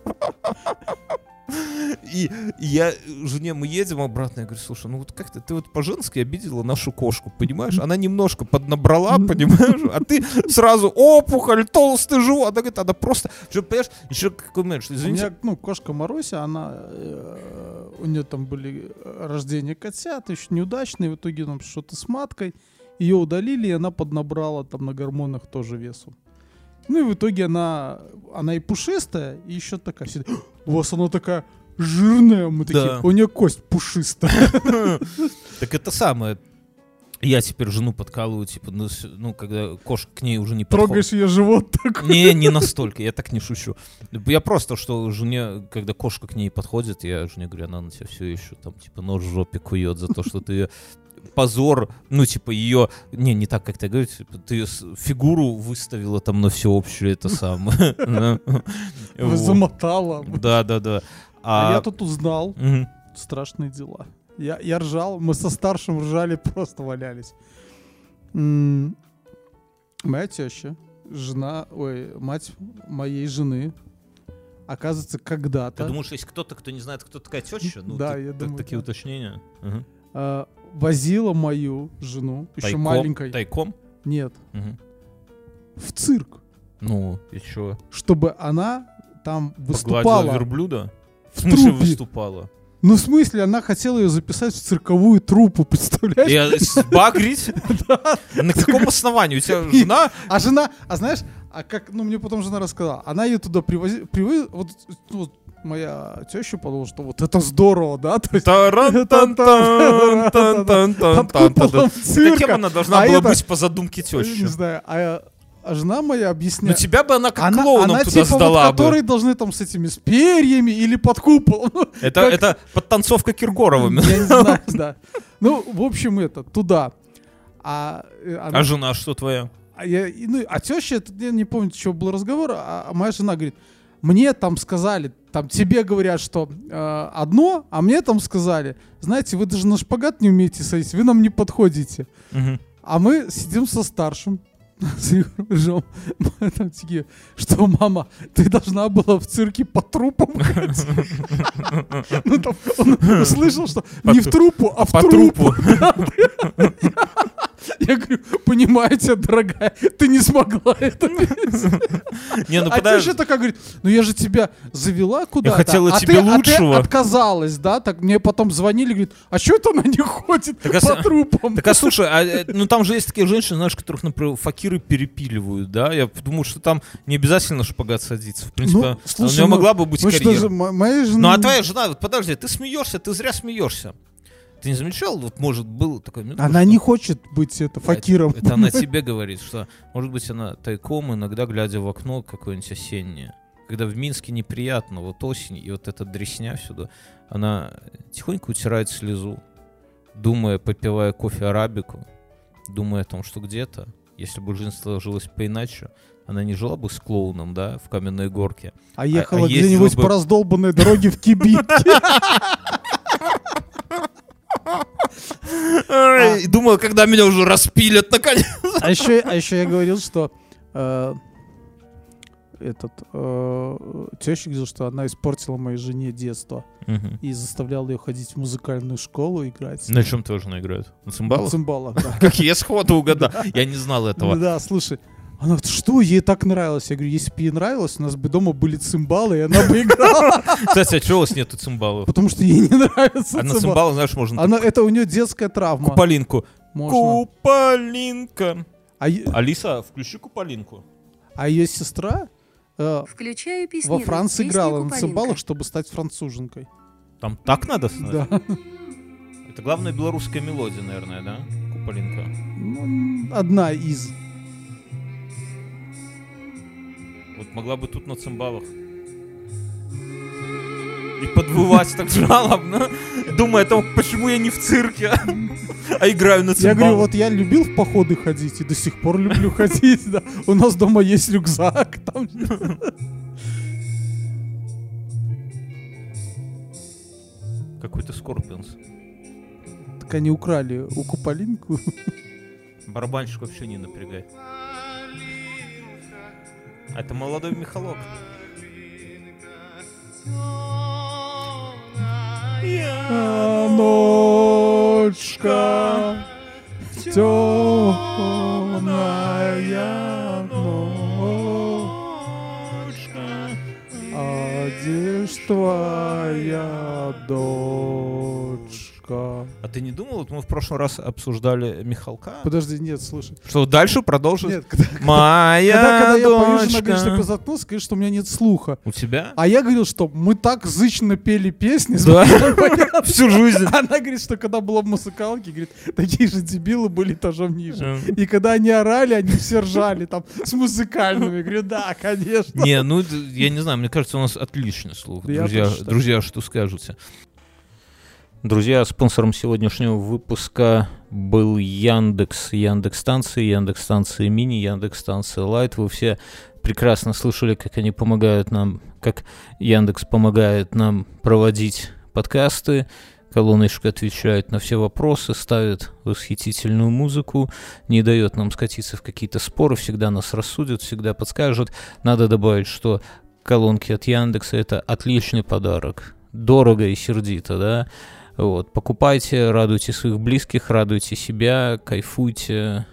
И я жене мы едем обратно, я говорю, слушай, ну вот как-то ты вот по-женски обидела нашу кошку, понимаешь? Она немножко поднабрала, понимаешь? А ты сразу опухоль, толстый живот. Она говорит, она просто... Что, понимаешь, еще какой момент, что, У извините, меня, ну, кошка Маруся, она, э, у нее там были рождение котят, еще неудачные, в итоге там что-то с маткой, ее удалили, и она поднабрала там на гормонах тоже весу. Ну и в итоге она, она и пушистая, и еще такая, все, «А, у вас она такая жирная, мы такие, Да. у нее кость пушистая. Так это самое. Я теперь жену подкалываю, типа, ну, ну, когда кошка к ней уже не подходит. Трогаешь ее живот такой. Не, не настолько, я так не шучу. Я просто, что жене, когда кошка к ней подходит, я жене говорю, она на тебя все еще там, типа, нож в жопе кует за то, что ты её позор, ну, типа, ее, не, не так, как ты говоришь, ты с- фигуру выставила там на всеобщее это самое. Замотала. Да, да, да. А А я тут узнал страшные дела. Я, я ржал, мы со старшим ржали, просто валялись. Моя теща, жена, ой, мать моей жены, оказывается, Ты когда-то думаешь, есть кто-то, кто не знает, кто такая теща? Ну, Да, ты- я так- думаю, Такие да. уточнения. Мгм. э, возила мою жену, еще Тайком? маленькой, Тайком? нет, Мгм. в цирк, Ну, и чё? чтобы она там Погладила выступала верблюда? В в смысле трупе. выступала? Ну, в смысле, она хотела ее записать в цирковую труппу, представляешь? Я сбагрить? На каком основании? У тебя жена? А жена, а знаешь, а как, ну, мне потом жена рассказала, она ее туда привозила, вот, моя теща подумала, что вот это здорово, да, под куполом цирка. она должна была быть по задумке Не тещи? знаю, а, а жена моя Ну объясняет. тебя бы она как она, клоуном она туда типа сдала вот, бы. которые должны там с этими, с перьями или под куполом. Ну, Это, как- это подтанцовка Киркоровыми. Я не знаю, да. Ну, в общем, это, туда. А, э, она- А жена что твоя? А, я, ну, а теща, это, я не помню, что был разговор, а, а моя жена говорит, мне там сказали, там тебе говорят, что э, одно, а мне там сказали, знаете, вы даже на шпагат не умеете садиться, вы нам не подходите. Мгм. А мы сидим со старшим, с Рыжом. Мы там такие, что, мама, ты должна была в цирке по трупам ходить?» Ну, там он услышал, что не в трупу, а в трупу. Я говорю, понимаете, дорогая, ты не смогла это Не, ну а подожди. теща такая говорит, ну я же тебя завела куда-то. хотела а тебе а ты лучшего». отказалась, да? Так мне потом звонили, говорит, а что это она не ходит а по трупам? Так а слушай, а, э, ну там же есть такие женщины, знаешь, которых, например, факиры перепиливают, да? Я думаю, что там не обязательно шпагат садиться. В принципе, Ну, у нее ну, могла бы быть карьера. Ну а твоя жена, подожди, ты смеешься, ты зря смеешься. Ты не замечал, вот может был такой минут, Она что- не хочет быть это факиром. Это, это она тебе говорит, что может быть она тайком иногда глядя в окно какое-нибудь осеннее. Когда в Минске неприятно, вот осень, и вот эта дресня сюда, она тихонько утирает слезу, думая, попивая кофе арабику, думая о том, что где-то, если бы жизнь сложилась поиначе, она не жила бы с клоуном, да, в каменной горке. А ехала а ездила где-нибудь бы- по раздолбанной дороге в кибитке. И думала, когда меня уже распилят, наконец. А еще, а еще я говорил, что э, этот э, теща говорил, что она испортила моей жене детство и заставляла ее ходить в музыкальную школу играть. На чем твоя жена играет? На На цимбалах? цимбалах, да. Как я сходу угадал. Я не знал этого. Да, слушай. Она говорит, что ей так нравилось? Я говорю, если бы ей нравилось, у нас бы дома были цимбалы, и она бы играла. Кстати, а чего у вас нету цимбалов? Потому что ей не нравится А на цимбал. цимбалы, знаешь, можно Она, это у нее детская травма. куполинку. Можно. Куполинка. А, е- Алиса, включи куполинку. а ее сестра э, Включаю песню. во Франции играла на цимбалах, чтобы стать француженкой. Там так надо? стать? Да. Это главная белорусская мелодия, наверное, да? Куполинка. Ну, одна из. Вот могла бы тут на цимбалах. И подвывать так жалобно, думая о том, почему я не в цирке, а играю на Я цимбалах. говорю, вот я любил в походы ходить и до сих пор люблю ходить. да. У нас дома есть рюкзак. Там... Какой-то Скорпионс. Так они украли у Куполинку. Барабанщик вообще не напрягает. Это молодой Михалок. Ночка темная ночка, а где ж дочка? А ты не думал, вот мы в прошлый раз обсуждали Михалка, Подожди, нет, слушай. что дальше продолжит Нет, когда, Моя когда, когда я пою, жена дочка. говорит, что у меня нет слуха. У тебя? А я говорил, что мы так зычно пели песни. Да. Всю жизнь. Она говорит, что когда была в музыкалке, говорит, такие же дебилы были этажом ниже. И когда они орали, они все ржали там с музыкальными. Говорю, да, конечно. Не, ну я не знаю, мне кажется, у нас отличный слух. Друзья, что скажете? Друзья, спонсором сегодняшнего выпуска был Яндекс, Яндекс станции, Яндекс станции мини, Яндекс станция лайт. Вы все прекрасно слышали, как они помогают нам, как Яндекс помогает нам проводить подкасты. Колоночка отвечает на все вопросы, ставит восхитительную музыку, не дает нам скатиться в какие-то споры, всегда нас рассудит, всегда подскажет. Надо добавить, что колонки от Яндекса это отличный подарок. Дорого и сердито, да? Вот, покупайте, радуйте своих близких, радуйте себя, кайфуйте.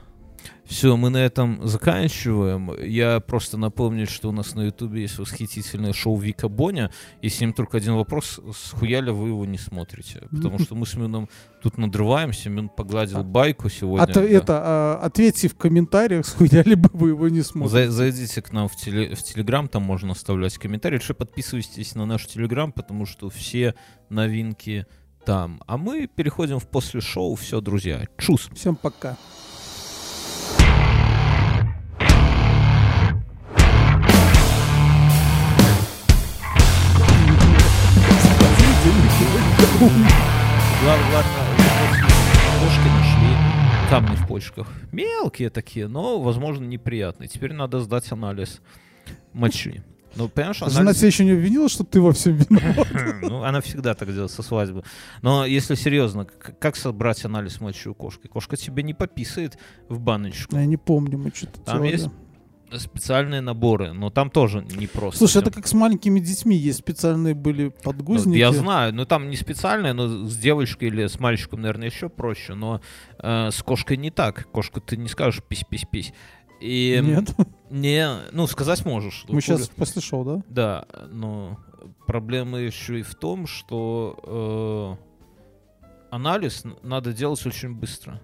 Все, мы на этом заканчиваем. Я просто напомню, что у нас на Ютубе есть восхитительное шоу Вика Боня. И с ним только один вопрос, с хуяля вы его не смотрите? Потому что мы с Мином тут надрываемся, Мин погладил байку сегодня. То да. это, а, ответьте в комментариях, схуяли бы вы его не смотрите. За- Зайдите к нам в, теле- в Телеграм, там можно оставлять комментарии. Лучше подписывайтесь на наш Телеграм, потому что все новинки там. А мы переходим в после шоу. Все, друзья, чус. Всем пока. Глав- Главное, кошки нашли камни в почках. Мелкие такие, но, возможно, неприятные. Теперь надо сдать анализ мочи. Ну, понимаешь, Жена тебя еще не обвинила, что ты во всем виноват? Ну, она всегда так делает со свадьбы. Но если серьезно, как собрать анализ мочи у кошки? Кошка тебе не пописает в баночку. Я не помню, мы что-то Там делали. есть специальные наборы, но там тоже не просто. Слушай, это как с маленькими детьми. Есть специальные были Ну, подгузники. я знаю, но там не специальные, но с девочкой или с мальчиком, наверное, еще проще. Но э, с кошкой не так. Кошку ты не скажешь пись-пись-пись. И Нет. Не, ну сказать можешь. Мы сейчас после шоу, да? Да, но проблема еще и в том, что э, анализ надо делать очень быстро.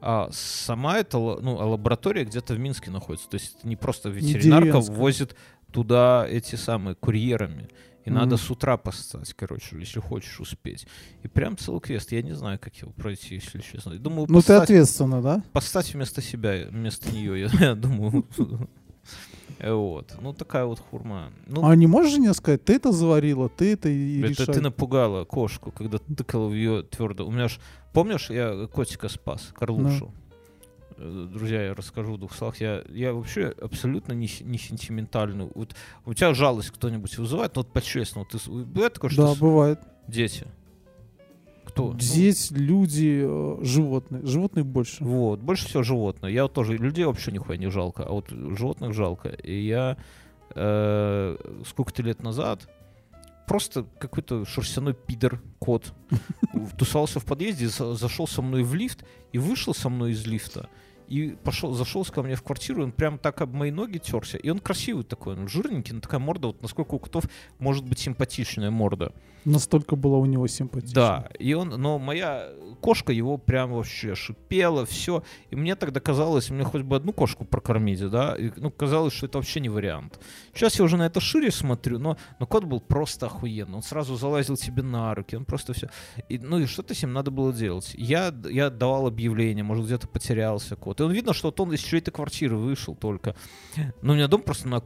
А сама эта ну, лаборатория где-то в Минске находится. То есть это не просто ветеринарка деревенская. ввозит туда эти самые курьерами. И Мгм. надо с утра постать, короче, если хочешь успеть. И прям целый квест. Я не знаю, как его пройти, если честно. Я Думаю, Ну ты постать- ответственно, да? Поставь вместо себя, вместо нее, я, я думаю. Э, Вот. Ну, такая вот хурма. Ну, А не можешь жене сказать, ты это заварила, ты это и это решай. ты напугала кошку, когда тыкала в ее твердо. У меня ж, помнишь, я котика спас, Карлушу. Друзья, я расскажу в двух словах. Я, я вообще абсолютно не, не сентиментальный. Вот у тебя жалость кто-нибудь вызывает, ну вот по-честному. Ты, бывает такое, что Да, с- бывает. дети? Кто? Ну, Здесь люди, э, животные. Животных больше. Вот, больше всего животные. Я вот тоже людей вообще нихуя не жалко, а вот животных жалко. И я э, сколько-то лет назад просто какой-то шерстяной пидор, кот, тусовался в подъезде, за- зашел со мной в лифт и вышел со мной из лифта. И пошел, зашел ко мне в квартиру, он прям так об мои ноги терся. И он красивый такой, он жирненький, но такая морда, вот насколько у котов может быть симпатичная морда. Настолько было у него симпатично. Да, и он, но моя кошка его прям вообще шипела, все. И мне тогда казалось, мне хоть бы одну кошку прокормить, да, и, ну, казалось, что это вообще не вариант. Сейчас я уже на это шире смотрю, но, но кот был просто охуенный. Он сразу залазил тебе на руки, он просто все. И, ну и что-то с ним надо было делать. Я, я давал объявление, может, где-то потерялся кот. И он видно, что вот он из чьей-то квартиры вышел только. Но у меня дом просто на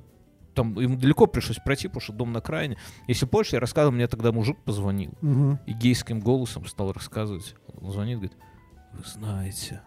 там ему далеко пришлось пройти, потому что дом на окраине. Если помнишь, я рассказывал, мне тогда мужик позвонил Мгм. и гейским голосом стал рассказывать. Он звонит, говорит, вы знаете,